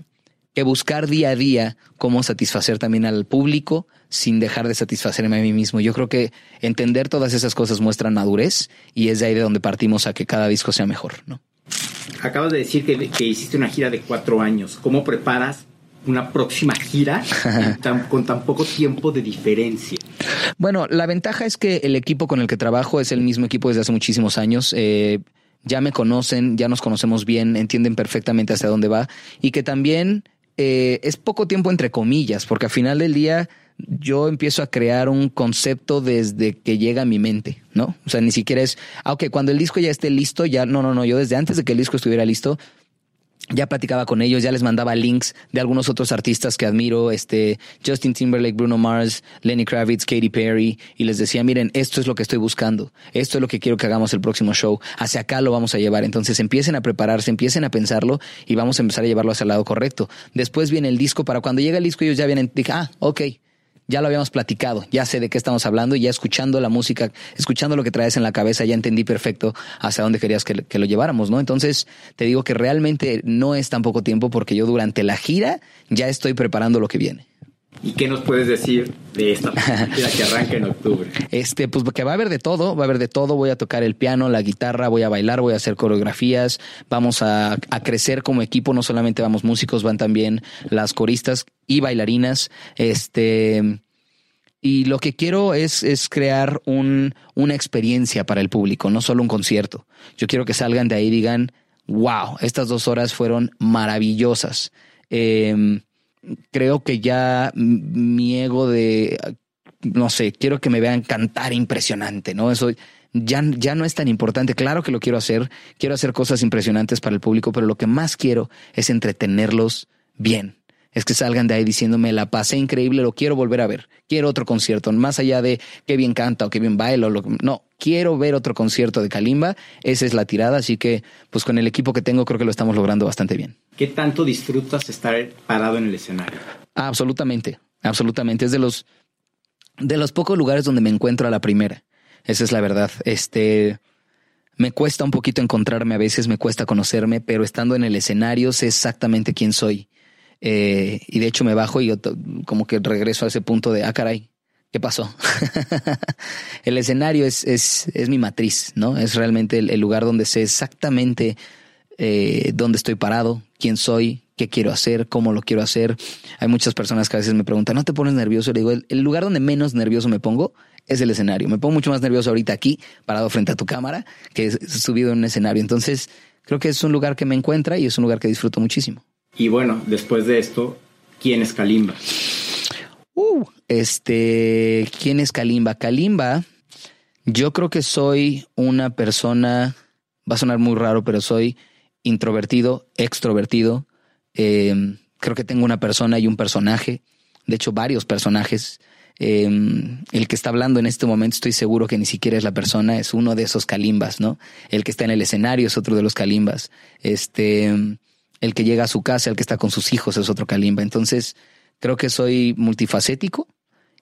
que buscar día a día cómo satisfacer también al público sin dejar de satisfacerme a mí mismo. Yo creo que entender todas esas cosas muestra madurez y es de ahí de donde partimos a que cada disco sea mejor, ¿no? Acabas de decir que, que hiciste una gira de cuatro años. ¿Cómo preparas una próxima gira tan- con tan poco tiempo de diferencia? Bueno, la ventaja es que el equipo con el que trabajo es el mismo equipo desde hace muchísimos años. Eh, ya me conocen, ya nos conocemos bien, entienden perfectamente hacia dónde va y que también eh, es poco tiempo entre comillas, porque al final del día yo empiezo a crear un concepto desde que llega a mi mente, ¿no? O sea, ni siquiera es, ah, cuando el disco ya esté listo, ya, no, no, no, yo desde antes de que el disco estuviera listo, ya platicaba con ellos, ya les mandaba links de algunos otros artistas que admiro, este Justin Timberlake, Bruno Mars, Lenny Kravitz, Katy Perry, y les decía, miren, esto es lo que estoy buscando, esto es lo que quiero que hagamos el próximo show, hacia acá lo vamos a llevar. Entonces empiecen a prepararse, empiecen a pensarlo y vamos a empezar a llevarlo hacia el lado correcto. Después viene el disco, para cuando llega el disco ellos ya vienen, dije, ah, ok, ya lo habíamos platicado, ya sé de qué estamos hablando y ya escuchando la música, escuchando lo que traes en la cabeza, ya entendí perfecto hacia dónde querías que, que lo lleváramos, ¿no? Entonces, te digo que realmente no es tan poco tiempo porque yo durante la gira ya estoy preparando lo que viene. ¿Y qué nos puedes decir de esta que arranca en octubre? Este, pues que va a haber de todo, va a haber de todo. Voy a tocar el piano, la guitarra, voy a bailar, voy a hacer coreografías, vamos a, a crecer como equipo. No solamente vamos músicos, van también las coristas y bailarinas. Este, y lo que quiero es, es crear un, una experiencia para el público, no solo un concierto. Yo quiero que salgan de ahí y digan, wow, estas dos horas fueron maravillosas. Eh, creo que ya mi ego de, no sé, quiero que me vean cantar impresionante, ¿no? Eso ya, ya no es tan importante. Claro que lo quiero hacer, quiero hacer cosas impresionantes para el público, pero lo que más quiero es entretenerlos bien. Es que salgan de ahí diciéndome, la pasé increíble, lo quiero volver a ver. Quiero otro concierto, más allá de qué bien canta o qué bien baila. o lo- no, quiero ver otro concierto de Kalimba. Esa es la tirada, así que pues con el equipo que tengo creo que lo estamos logrando bastante bien. ¿Qué tanto disfrutas estar parado en el escenario? Ah, absolutamente, absolutamente. Es de los de los pocos lugares donde me encuentro a la primera. Esa es la verdad. Este me cuesta un poquito encontrarme a veces, me cuesta conocerme, pero estando en el escenario sé exactamente quién soy. Eh, y de hecho me bajo y yo como que regreso a ese punto de ah caray, ¿qué pasó? el escenario es, es, es mi matriz, ¿no? Es realmente el, lugar donde sé exactamente eh, dónde estoy parado, quién soy, qué quiero hacer, cómo lo quiero hacer. Hay muchas personas que a veces me preguntan, ¿no te pones nervioso? Le digo, el lugar donde menos nervioso me pongo es el escenario. Me pongo mucho más nervioso ahorita aquí, parado frente a tu cámara, que subido en un escenario. Entonces, creo que es un lugar que me encuentra y es un lugar que disfruto muchísimo. Y bueno, después de esto, ¿quién es Kalimba? Uh, este, ¿quién es Kalimba? Kalimba, yo creo que soy una persona, va a sonar muy raro, pero soy introvertido, extrovertido. Eh, creo que tengo una persona y un personaje, de hecho varios personajes. Eh, el que está hablando en este momento estoy seguro que ni siquiera es la persona, es uno de esos calimbas, ¿no? El que está en el escenario es otro de los calimbas. Este, el que llega a su casa, el que está con sus hijos es otro calimba. Entonces, creo que soy multifacético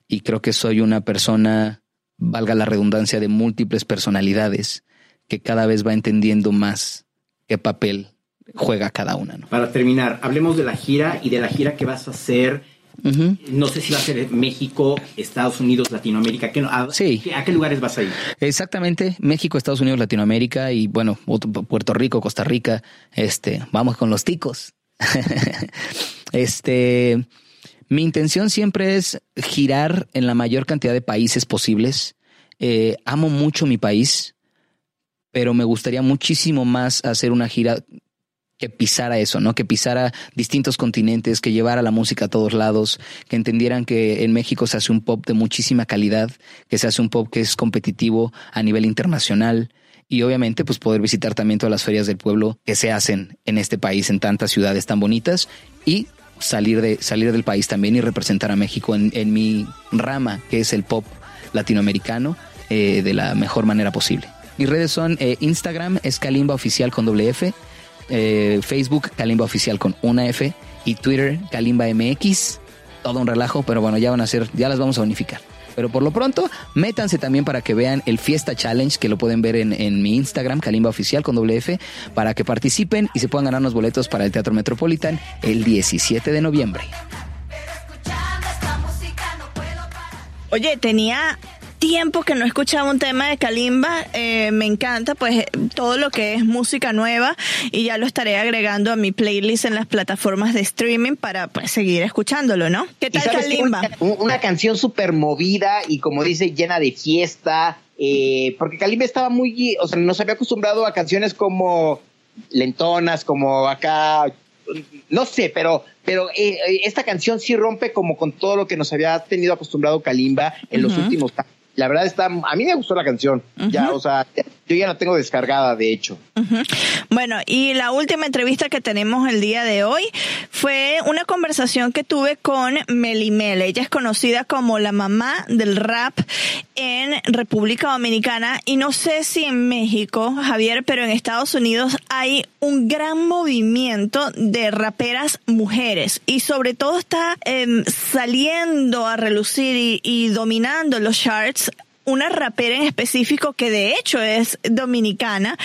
y creo que soy una persona, valga la redundancia, de múltiples personalidades que cada vez va entendiendo más qué papel juega cada una. Para terminar, hablemos de la gira y de la gira que vas a hacer. No sé si va a ser México, Estados Unidos, Latinoamérica. ¿Qué, a, Sí. ¿A qué lugares vas a ir? Exactamente, México, Estados Unidos, Latinoamérica y bueno, Puerto Rico, Costa Rica, este, vamos con los ticos. este, Mi intención siempre es girar en la mayor cantidad de países posibles. Eh, amo mucho mi país, pero me gustaría muchísimo más hacer una gira que pisara eso, ¿no? Que pisara distintos continentes, que llevara la música a todos lados, que entendieran que en México se hace un pop de muchísima calidad, que se hace un pop que es competitivo a nivel internacional y obviamente pues poder visitar también todas las ferias del pueblo que se hacen en este país, en tantas ciudades tan bonitas y salir, de, salir del país también y representar a México en, en mi rama, que es el pop latinoamericano, eh, de la mejor manera posible. Mis redes son eh, Instagram es Kalimba Oficial con doble eh, Facebook Kalimba Oficial con una F y Twitter Kalimba MX. Todo un relajo, pero bueno, ya van a ser, ya las vamos a unificar. Pero por lo pronto, métanse también para que vean el Fiesta Challenge, que lo pueden ver en, en mi Instagram, Kalimba Oficial con doble F, para que participen y se puedan ganar unos boletos para el Teatro Metropolitan el 17 de noviembre. Oye, tenía tiempo que no escuchaba un tema de Kalimba, eh, me encanta pues todo lo que es música nueva y ya lo estaré agregando a mi playlist en las plataformas de streaming para pues seguir escuchándolo, ¿no? ¿Qué tal? Kalimba? Una, una canción súper movida y como dice, llena de fiesta. eh, porque Kalimba estaba muy, o sea, nos había acostumbrado a canciones como lentonas, como acá, no sé, pero, pero eh, eh, esta canción sí rompe como con todo lo que nos había tenido acostumbrado Kalimba en los últimos años. La verdad está, a mí me gustó la canción. Ya, o sea, yo ya la tengo descargada, de hecho. Bueno, y la última entrevista que tenemos el día de hoy fue una conversación que tuve con Melimel. Ella es conocida como la mamá del rap en República Dominicana y no sé si en México, Javier, pero en Estados Unidos hay un gran movimiento de raperas mujeres y sobre todo está em, saliendo a relucir y dominando los charts una rapera en específico que de hecho es dominicana,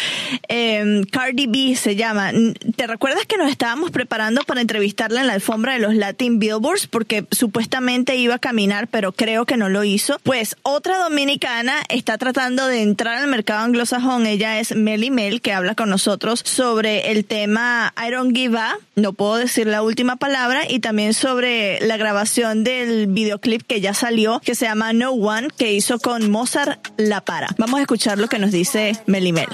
eh, Cardi B se llama. ¿Te recuerdas que nos estábamos preparando para entrevistarla en la alfombra de los Latin Billboards? Porque supuestamente iba a caminar, pero creo que no lo hizo. Pues otra dominicana está tratando de entrar al mercado anglosajón. Ella es Melly Mel, que habla con nosotros sobre el tema I Don't Give A, no puedo decir la última palabra, y también sobre la grabación del videoclip que ya salió, que se llama No One, que hizo con Mozart La Para. Vamos a escuchar lo que nos dice Melly Mel.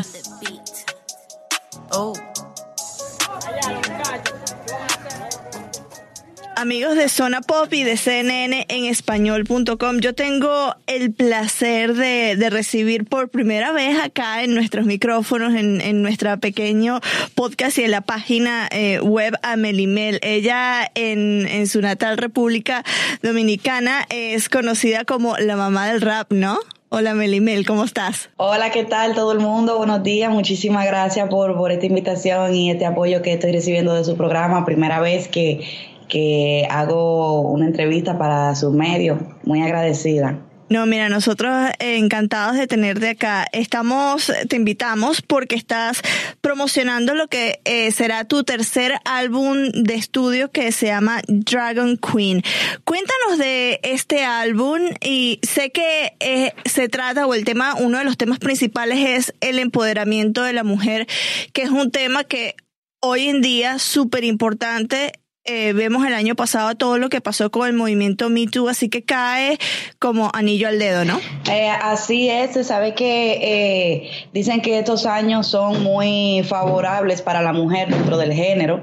Amigos de Zona Pop y de CNN en español.com, yo tengo el placer de, recibir por primera vez acá en nuestros micrófonos, en, en nuestro pequeño podcast y en la página eh, web a Melimel. Ella en, en su natal República Dominicana es conocida como la mamá del rap, ¿no? Hola Melimel, ¿cómo estás? Hola, ¿qué tal todo el mundo? Buenos días, muchísimas gracias por, por esta invitación y este apoyo que estoy recibiendo de su programa. Primera vez que, que hago una entrevista para su medio. Muy agradecida. No, mira, nosotros encantados de tenerte acá. Estamos, te invitamos porque estás promocionando lo que eh, será tu tercer álbum de estudio que se llama Dragon Queen. Cuéntanos de este álbum y sé que eh, se trata o el tema, uno de los temas principales es el empoderamiento de la mujer, que es un tema que hoy en día súper importante eh, vemos el año pasado todo lo que pasó con el movimiento Me Too, así que cae como anillo al dedo, ¿no? Eh, así es, se sabe que eh, dicen que estos años son muy favorables para la mujer dentro del género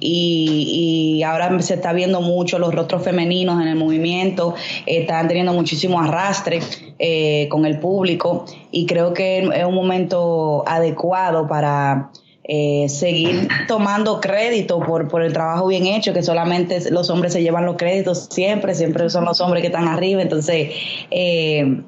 y, y ahora se está viendo mucho los rostros femeninos en el movimiento, están teniendo muchísimo arrastre eh, con el público y creo que es un momento adecuado para eh, seguir tomando crédito por, por el trabajo bien hecho, que solamente los hombres se llevan los créditos siempre, siempre son los hombres que están arriba, entonces eh,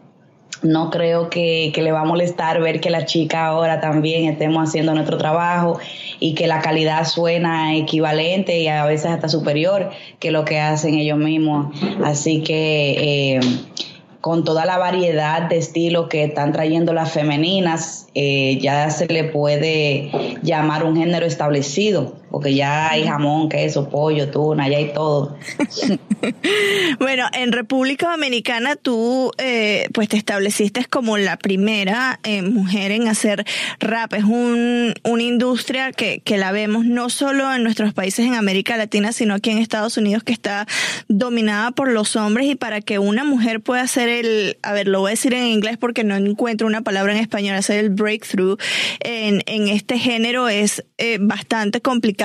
no creo que, que le va a molestar ver que la chica ahora también estemos haciendo nuestro trabajo y que la calidad suena equivalente y a veces hasta superior que lo que hacen ellos mismos. Así que eh, con toda la variedad de estilos que están trayendo las femeninas, eh, ya se le puede llamar un género establecido. Porque ya hay jamón, queso, pollo, tuna, ya hay todo. bueno, en República Dominicana tú eh, pues te estableciste como la primera eh, mujer en hacer rap. Es un, una industria que, que la vemos no solo en nuestros países en América Latina, sino aquí en Estados Unidos que está dominada por los hombres y para que una mujer pueda hacer el, a ver, lo voy a decir en inglés porque no encuentro una palabra en español, hacer el breakthrough en, en este género es eh, bastante complicado.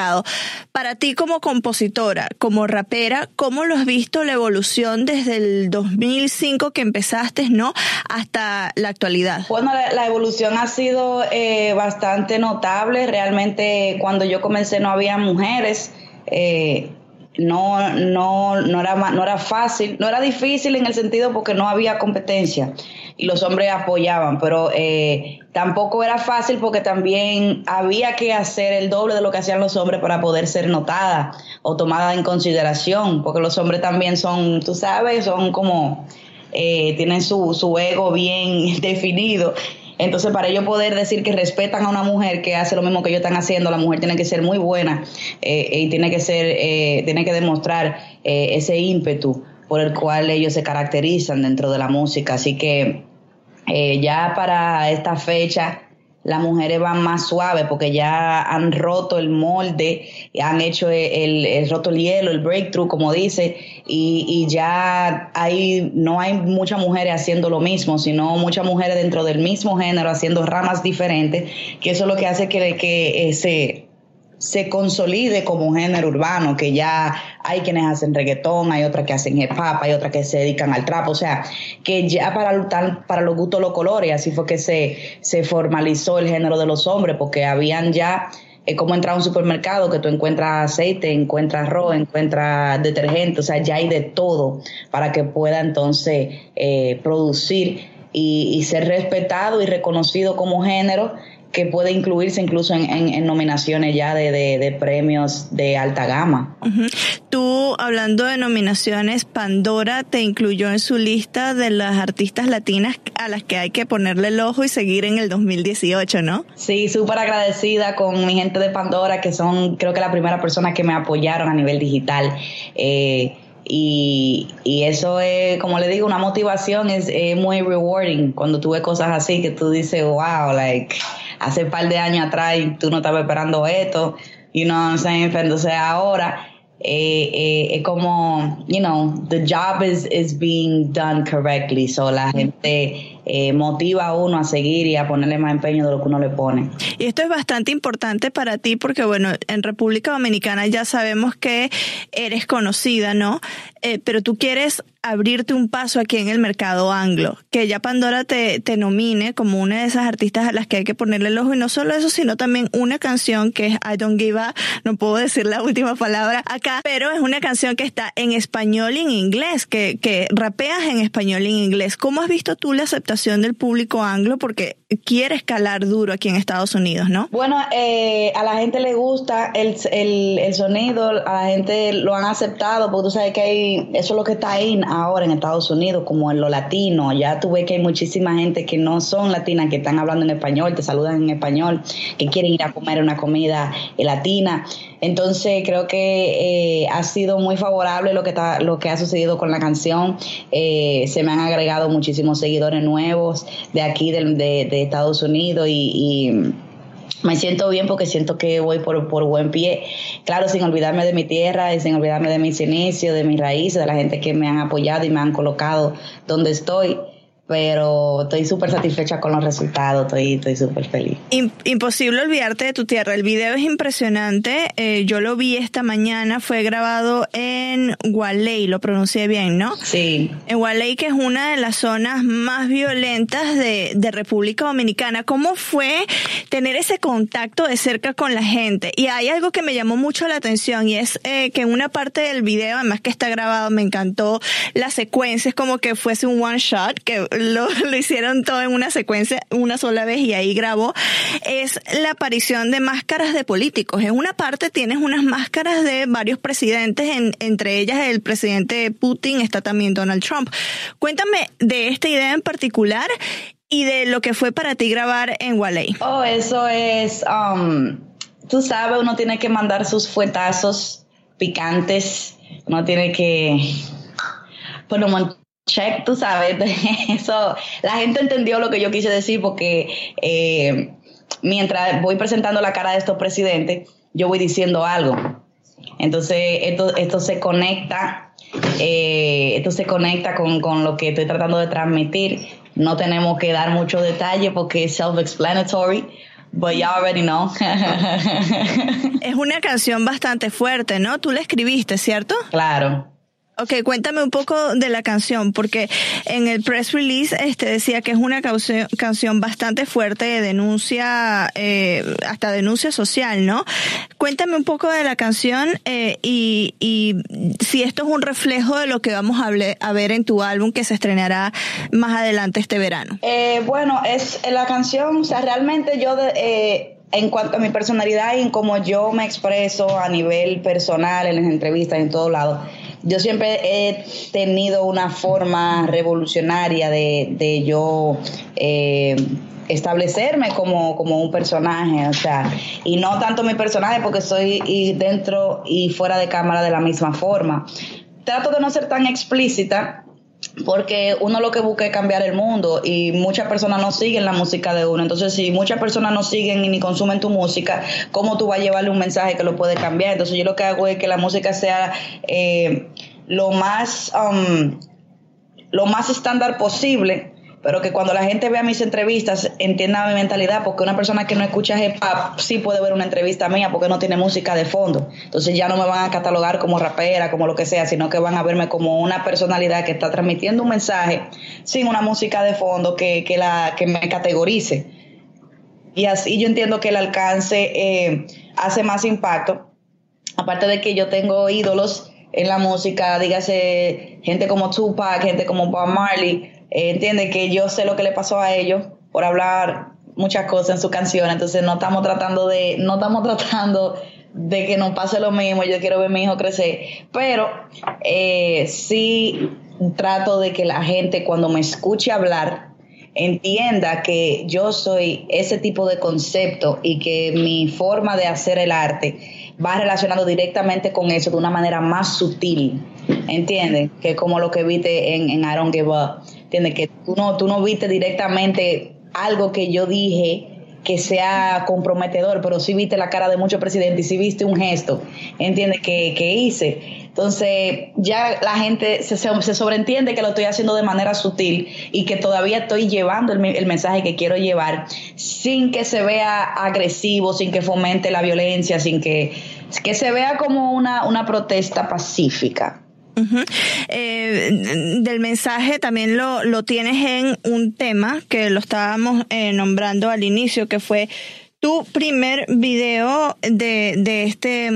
Para ti como compositora, como rapera, ¿cómo lo has visto la evolución desde el 2005 que empezaste, ¿no? Hasta la actualidad. Bueno, la, evolución ha sido eh, bastante notable. Realmente cuando yo comencé no había mujeres. Eh, no, no, no, era, no era fácil, no era difícil en el sentido porque no había competencia y los hombres apoyaban, pero eh, tampoco era fácil porque también había que hacer el doble de lo que hacían los hombres para poder ser notada o tomada en consideración, porque los hombres también son, tú sabes, son como, eh, tienen su, su ego bien definido entonces, para ellos poder decir que respetan a una mujer que hace lo mismo que ellos están haciendo, la mujer tiene que ser muy buena eh, y tiene que ser, eh, tiene que demostrar eh, ese ímpetu por el cual ellos se caracterizan dentro de la música. Así que ya para esta fecha las mujeres van más suaves porque ya han roto el molde, han hecho el, roto el hielo, el breakthrough, como dice, y, ya hay, no hay muchas mujeres haciendo lo mismo, sino muchas mujeres dentro del mismo género haciendo ramas diferentes, que eso es lo que hace que, ese se consolide como un género urbano, que ya hay quienes hacen reggaetón, hay otras que hacen hip hop, hay otras que se dedican al trap, o sea, que ya para, para los gustos los colores, así fue que se, se formalizó el género de los hombres, porque habían ya es como entrar a un supermercado que tú encuentras aceite, encuentras arroz, encuentras detergente, o sea, ya hay de todo para que pueda entonces eh, producir y, ser respetado y reconocido como género que puede incluirse incluso en, nominaciones ya de, premios de alta gama. Tú, hablando de nominaciones, Pandora te incluyó en su lista de las artistas latinas a las que hay que ponerle el ojo y seguir en el 2018, ¿no? Sí, súper agradecida con mi gente de Pandora, que son creo que la primera persona que me apoyaron a nivel digital. Eh, y, y, eso es, como le digo, una motivación, es, es, muy rewarding cuando tú ves cosas así que tú dices, wow, like, hace un par de años atrás tú no estabas esperando esto, you know what I'm saying? Entonces ahora eh, eh, es como, you know, the job is, is being done correctly, so la gente eh, motiva a uno a seguir y a ponerle más empeño de lo que uno le pone. Y esto es bastante importante para ti porque, bueno, en República Dominicana ya sabemos que eres conocida, ¿no? Eh, pero tú quieres abrirte un paso aquí en el mercado anglo, que ya Pandora te, te nomine como una de esas artistas a las que hay que ponerle el ojo y no solo eso, sino también una canción que es I Don't Give a, no puedo decir la última palabra acá, pero es una canción que está en español y en inglés, que, que rapeas en español y en inglés. ¿Cómo has visto tú la aceptación del público anglo porque quiere escalar duro aquí en Estados Unidos, ¿no? Bueno, eh, a la gente le gusta el, el, sonido, a la gente lo han aceptado, porque tú sabes que hay, eso es lo que está ahí ahora en Estados Unidos, como en lo latino. Ya tú ves que hay muchísima gente que no son latinas, que están hablando en español, te saludan en español, que quieren ir a comer una comida eh, latina. Entonces creo que eh, ha sido muy favorable lo que, está, lo que ha sucedido con la canción. se me han agregado muchísimos seguidores nuevos de aquí, de, de Estados Unidos y, me siento bien porque siento que voy por, buen pie. Claro, sin olvidarme de mi tierra y sin olvidarme de mis inicios, de mis raíces, de la gente que me han apoyado y me han colocado donde estoy pero estoy súper satisfecha con los resultados, estoy estoy súper feliz. Imposible olvidarte de tu tierra, el video es impresionante, eh, yo lo vi esta mañana, fue grabado en Gualey, lo pronuncié bien, ¿no? Sí. En Gualey, que es una de las zonas más violentas de, de República Dominicana, ¿cómo fue tener ese contacto de cerca con la gente? Y hay algo que me llamó mucho la atención y es eh, que en una parte del video, además que está grabado, me encantó la secuencia, es como que fuese un one shot, que lo, hicieron todo en una secuencia una sola vez y ahí grabó, es la aparición de máscaras de políticos. En una parte tienes unas máscaras de varios presidentes, en, entre ellas el presidente Putin, está también Donald Trump. Cuéntame de esta idea en particular y de lo que fue para ti grabar en Waley. Oh, eso es... Um tú sabes, uno tiene que mandar sus fuetazos picantes, uno tiene que poner un check, tú sabes, eso, la gente entendió lo que yo quise decir porque eh, mientras voy presentando la cara de estos presidentes, yo voy diciendo algo. Entonces, esto, esto se conecta, eh, esto se conecta con, con lo que estoy tratando de transmitir. No tenemos que dar mucho detalle porque es self-explanatory, but you already know. Es una canción bastante fuerte, ¿no? Tú la escribiste, ¿cierto? claro. Ok, cuéntame un poco de la canción, porque en el press release este decía que es una canción, bastante fuerte de denuncia, eh, hasta denuncia social, ¿no? Cuéntame un poco de la canción eh, y, y si esto es un reflejo de lo que vamos a, ver en tu álbum que se estrenará más adelante este verano. Eh, bueno, es la canción, o sea, realmente yo, de- eh, en cuanto a mi personalidad y en cómo yo me expreso a nivel personal, en las entrevistas, en todos lados, yo siempre he tenido una forma revolucionaria de, de yo eh, establecerme como, como un personaje, o sea, y no tanto mi personaje porque soy dentro y fuera de cámara de la misma forma. Trato de no ser tan explícita porque uno lo que busca es cambiar el mundo y muchas personas no siguen la música de uno. Entonces, si muchas personas no siguen y ni consumen tu música, ¿cómo tú vas a llevarle un mensaje que lo puede cambiar? Entonces, yo lo que hago es que la música sea eh, lo más um, lo más estándar posible, pero que cuando la gente vea mis entrevistas entienda mi mentalidad, porque una persona que no escucha hip hop sí puede ver una entrevista mía porque no tiene música de fondo. Entonces ya no me van a catalogar como rapera, como lo que sea, sino que van a verme como una personalidad que está transmitiendo un mensaje sin una música de fondo que, que, la, que me categorice. Y así yo entiendo que el alcance eh, hace más impacto. Aparte de que yo tengo ídolos en la música, dígase gente como Tupac, gente como Bob Marley, eh, entiende que yo sé lo que le pasó a ellos por hablar muchas cosas en su canción, entonces no estamos tratando de, no estamos tratando de que nos pase lo mismo, yo quiero ver mi hijo crecer, pero eh, sí trato de que la gente cuando me escuche hablar entienda que yo soy ese tipo de concepto y que mi forma de hacer el arte va relacionado directamente con eso de una manera más sutil, ¿entiendes? Que como lo que viste en, en I Don't Give Up, ¿entiendes? Que tú no, tú no viste directamente algo que yo dije que sea comprometedor, pero sí viste la cara de muchos presidentes y sí viste un gesto, ¿entiendes? Que, hice. Entonces, ya la gente se, se, se sobreentiende que lo estoy haciendo de manera sutil y que todavía estoy llevando el, el, mensaje que quiero llevar sin que se vea agresivo, sin que fomente la violencia, sin que, que se vea como una, una protesta pacífica. Uh -huh. eh, del mensaje también lo, lo tienes en un tema que lo estábamos eh, nombrando al inicio, que fue tu primer video de, de este,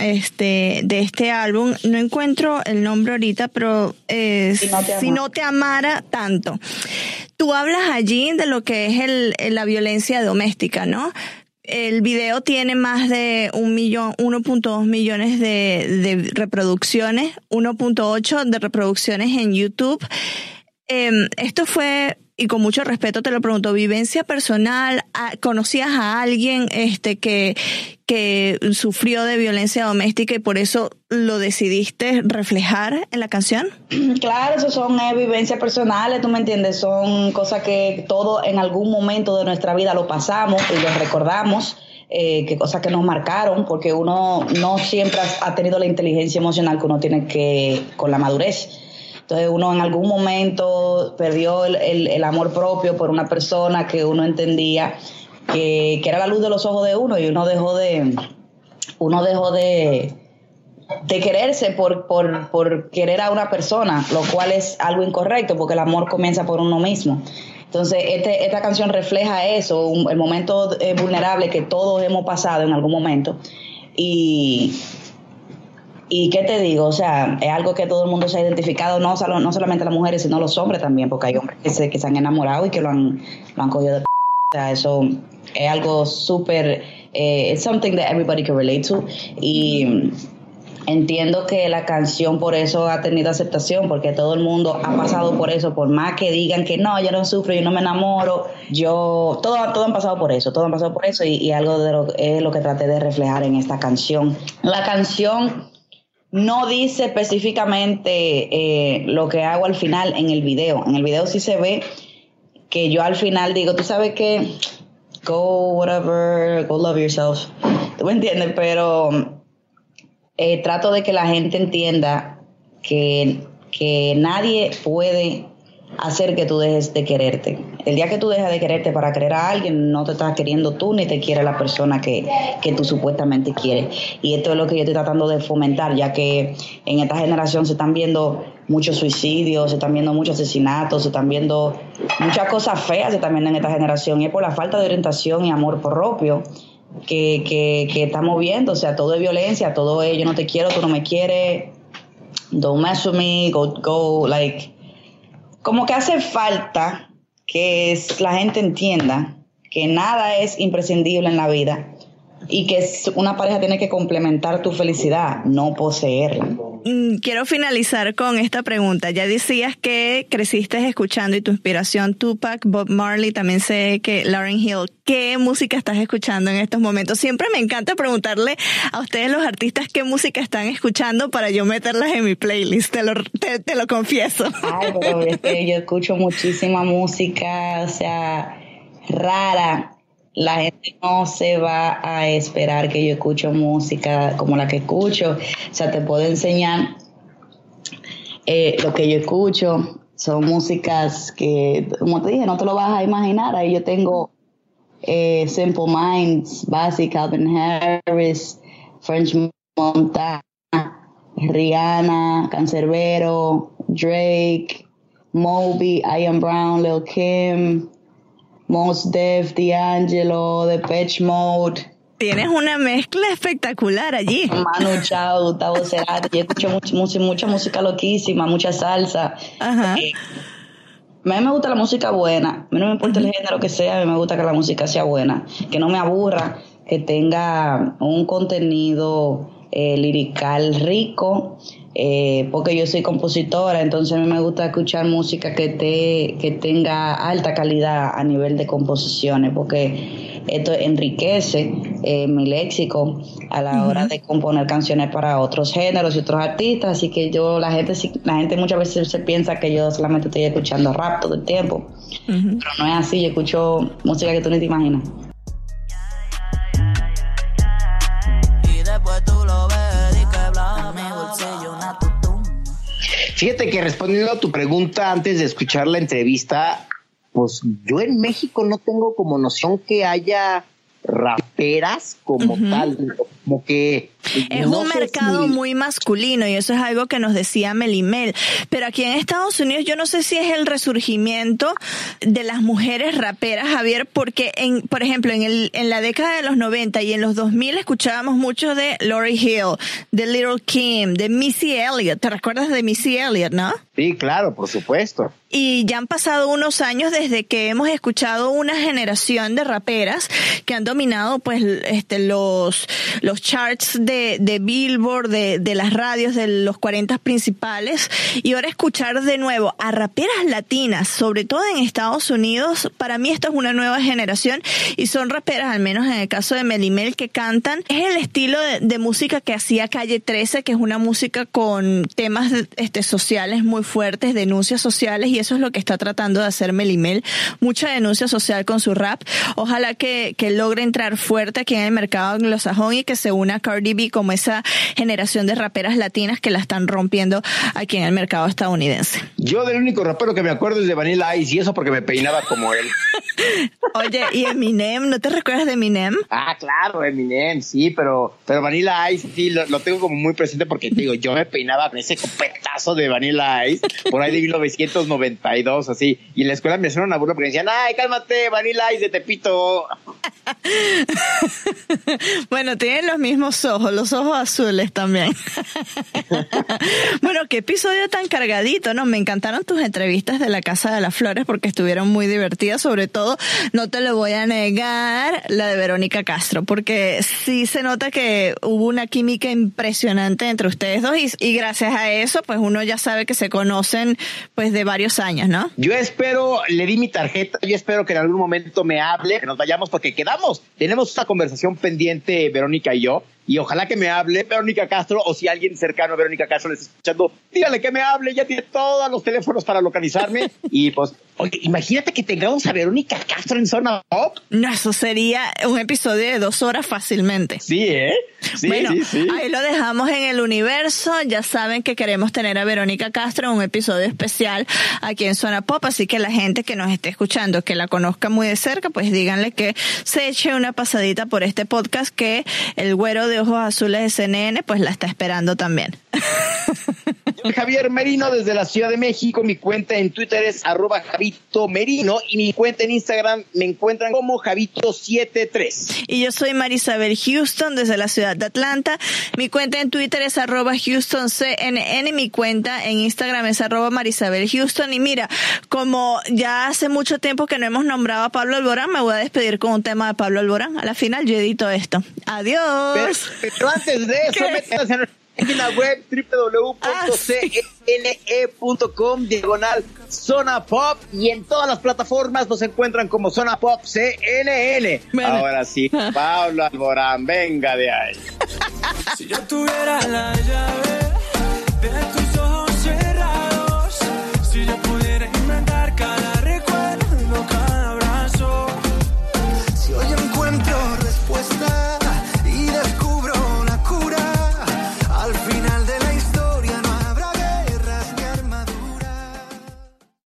este, de este álbum. No encuentro el nombre ahorita, pero eh, si, no si, no te amara tanto. Tú hablas allí de lo que es el, la violencia doméstica, ¿no? El video tiene más de un millón, 1.2 millones de, de reproducciones, 1.8 de reproducciones en YouTube. Eh, esto fue, y con mucho respeto te lo pregunto, vivencia personal, ¿conocías a alguien este que, que sufrió de violencia doméstica y por eso lo decidiste reflejar en la canción? Claro, eso son eh, vivencias personales, tú me entiendes, son cosas que todos en algún momento de nuestra vida lo pasamos y lo recordamos. Eh, que cosas que nos marcaron, porque uno no siempre ha tenido la inteligencia emocional que uno tiene que con la madurez. Entonces uno en algún momento perdió el, el, amor propio por una persona que uno entendía que, que, era la luz de los ojos de uno y uno dejó de, uno dejó de, de quererse por, por, por querer a una persona, lo cual es algo incorrecto porque el amor comienza por uno mismo. Entonces, este, esta canción refleja eso, un, el momento eh, vulnerable que todos hemos pasado en algún momento. Y, y qué te digo, o sea, es algo que todo el mundo se ha identificado, no, solo, no solamente las mujeres, sino los hombres también, porque hay hombres que se, que se han enamorado y que lo han, lo han cogido de p o sea, eso es algo súper, eh, it's something that everybody can relate to. Y entiendo que la canción por eso ha tenido aceptación, porque todo el mundo ha pasado por eso, por más que digan que no, yo no sufro, yo no me enamoro, yo, todo, todo han pasado por eso, todo han pasado por eso y, y algo de lo, es lo que traté de reflejar en esta canción. La canción no dice específicamente eh, lo que hago al final en el video. En el video sí se ve que yo al final digo, tú sabes que go whatever, go love yourself. ¿Tú me entiendes? Pero eh, trato de que la gente entienda que, que nadie puede hacer que tú dejes de quererte. El día que tú dejas de quererte para querer a alguien, no te estás queriendo tú ni te quiere la persona que, que tú supuestamente quieres. Y esto es lo que yo estoy tratando de fomentar, ya que en esta generación se están viendo muchos suicidios, se están viendo muchos asesinatos, se están viendo muchas cosas feas se están viendo en esta generación. Y es por la falta de orientación y amor propio que, que, que estamos viendo. O sea, todo es violencia, todo es yo no te quiero, tú no me quieres, don't mess with me, go, go, like como que hace falta que la gente entienda que nada es imprescindible en la vida y que una pareja tiene que complementar tu felicidad, no poseerla. Mm, Quiero finalizar con esta pregunta. Ya decías que creciste escuchando y tu inspiración Tupac, Bob Marley, también sé que Lauren Hill. ¿Qué música estás escuchando en estos momentos? Siempre me encanta preguntarle a ustedes los artistas qué música están escuchando para yo meterlas en mi playlist, te lo, te, te lo confieso. Ay, pero es que yo escucho muchísima música, o sea, rara. La gente no se va a esperar que yo escucho música como la que escucho. O sea, te puedo enseñar eh, lo que yo escucho. Son músicas que, como te dije, no te lo vas a imaginar. Ahí yo tengo eh, Simple Minds, Basic, Calvin Harris, French Montana, Rihanna, Cancerbero, Drake, Moby, Ian Brown, Lil Kim, Mos Def, D'Angelo, Depeche Mode, Tienes una mezcla espectacular allí. Manu Chao, Gustavo Cerati. Yo escucho mucha, música loquísima, mucha salsa. Ajá. Eh, a mí me gusta la música buena. A mí no me importa el género que sea, a mí me gusta que la música sea buena. Que no me aburra, que tenga un contenido eh, lirical rico. Eh, porque yo soy compositora, entonces a mí me gusta escuchar música que, te, que tenga alta calidad a nivel de composiciones, porque esto enriquece eh, mi léxico a la hora de componer canciones para otros géneros y otros artistas, así que yo, la gente, la gente muchas veces se piensa que yo solamente estoy escuchando rap todo el tiempo, pero no es así, yo escucho música que tú ni te imaginas. Fíjate que respondiendo a tu pregunta antes de escuchar la entrevista, pues yo en México no tengo como noción que haya raperas como tal, como que Es no un mercado si- muy masculino y eso es algo que nos decía Melimel. Pero aquí en Estados Unidos yo no sé si es el resurgimiento de las mujeres raperas, Javier, porque en, por ejemplo, en el, en la década de los 90 y en los 2000 escuchábamos mucho de Lori Hill, de Little Kim, de Missy Elliott. ¿Te recuerdas de Missy Elliott, no? Sí, claro, por supuesto. Y ya han pasado unos años desde que hemos escuchado una generación de raperas que han dominado pues este los, los charts de, de Billboard, de, de las radios de los 40 principales. Y ahora escuchar de nuevo a raperas latinas, sobre todo en Estados Unidos, para mí esto es una nueva generación y son raperas, al menos en el caso de Melimel, que cantan. Es el estilo de, de música que hacía Calle 13, que es una música con temas este, sociales muy fuertes, denuncias sociales, y eso es lo que está tratando de hacer Melimel. Mucha denuncia social con su rap. Ojalá que, que logre entrar fuerte aquí en el mercado anglosajón y que se una a Cardi B como esa generación de raperas latinas que la están rompiendo aquí en el mercado estadounidense. Yo del único rapero que me acuerdo es de Vanilla Ice y eso porque me peinaba como él. Oye, ¿y Eminem? ¿No te recuerdas de Eminem? Ah, claro, Eminem, sí, pero, pero Vanilla Ice sí lo, lo tengo como muy presente porque te digo, yo me peinaba con ese copetazo de Vanilla Ice por ahí de 1992, así. Y en la escuela me hicieron una burla porque decían, ay, cálmate, Vanilla Ice de Tepito. bueno, tienen los mismos ojos, los ojos azules también. bueno, qué episodio tan cargadito, ¿no? Me encantaron tus entrevistas de la Casa de las Flores porque estuvieron muy divertidas, sobre todo, no te lo voy a negar, la de Verónica Castro, porque sí se nota que hubo una química impresionante entre ustedes dos y, y gracias a eso, pues uno ya sabe que se conocen pues de varios años, ¿no? Yo espero, le di mi tarjeta, yo espero que en algún momento me hable, que nos vayamos porque quedamos. Tenemos esta conversación pendiente, Verónica y yo, y ojalá que me hable Verónica Castro o si alguien cercano a Verónica Castro le está escuchando, dígale que me hable, ya tiene todos los teléfonos para localizarme y pues, oye, imagínate que tengamos a Verónica Castro en zona pop. No, eso sería un episodio de dos horas fácilmente. Sí, ¿eh? Sí, bueno, sí, sí. ahí lo dejamos en el universo. Ya saben que queremos tener a Verónica Castro en un episodio especial aquí en Zona Pop, así que la gente que nos esté escuchando, que la conozca muy de cerca, pues díganle que se eche una pasadita por este podcast que el güero de ojos azules de CNN pues la está esperando también. Javier Merino desde la Ciudad de México. Mi cuenta en Twitter es arroba Javito Merino y mi cuenta en Instagram me encuentran como Javito73. Y yo soy Marisabel Houston desde la ciudad de Atlanta. Mi cuenta en Twitter es arroba HoustonCNN. Mi cuenta en Instagram es arroba Marisabel Houston. Y mira, como ya hace mucho tiempo que no hemos nombrado a Pablo Alborán, me voy a despedir con un tema de Pablo Alborán. A la final yo edito esto. Adiós. Pero, pero antes de eso, en la web www.cne.com diagonal Zona Pop y en todas las plataformas nos encuentran como Zona Pop CNN. Bueno. Ahora sí, Pablo Alborán, venga de ahí. si yo tuviera la llave de tus ojos cerrados, si yo pudiera inventar cada recuerdo, cada abrazo, si hoy encuentro respuestas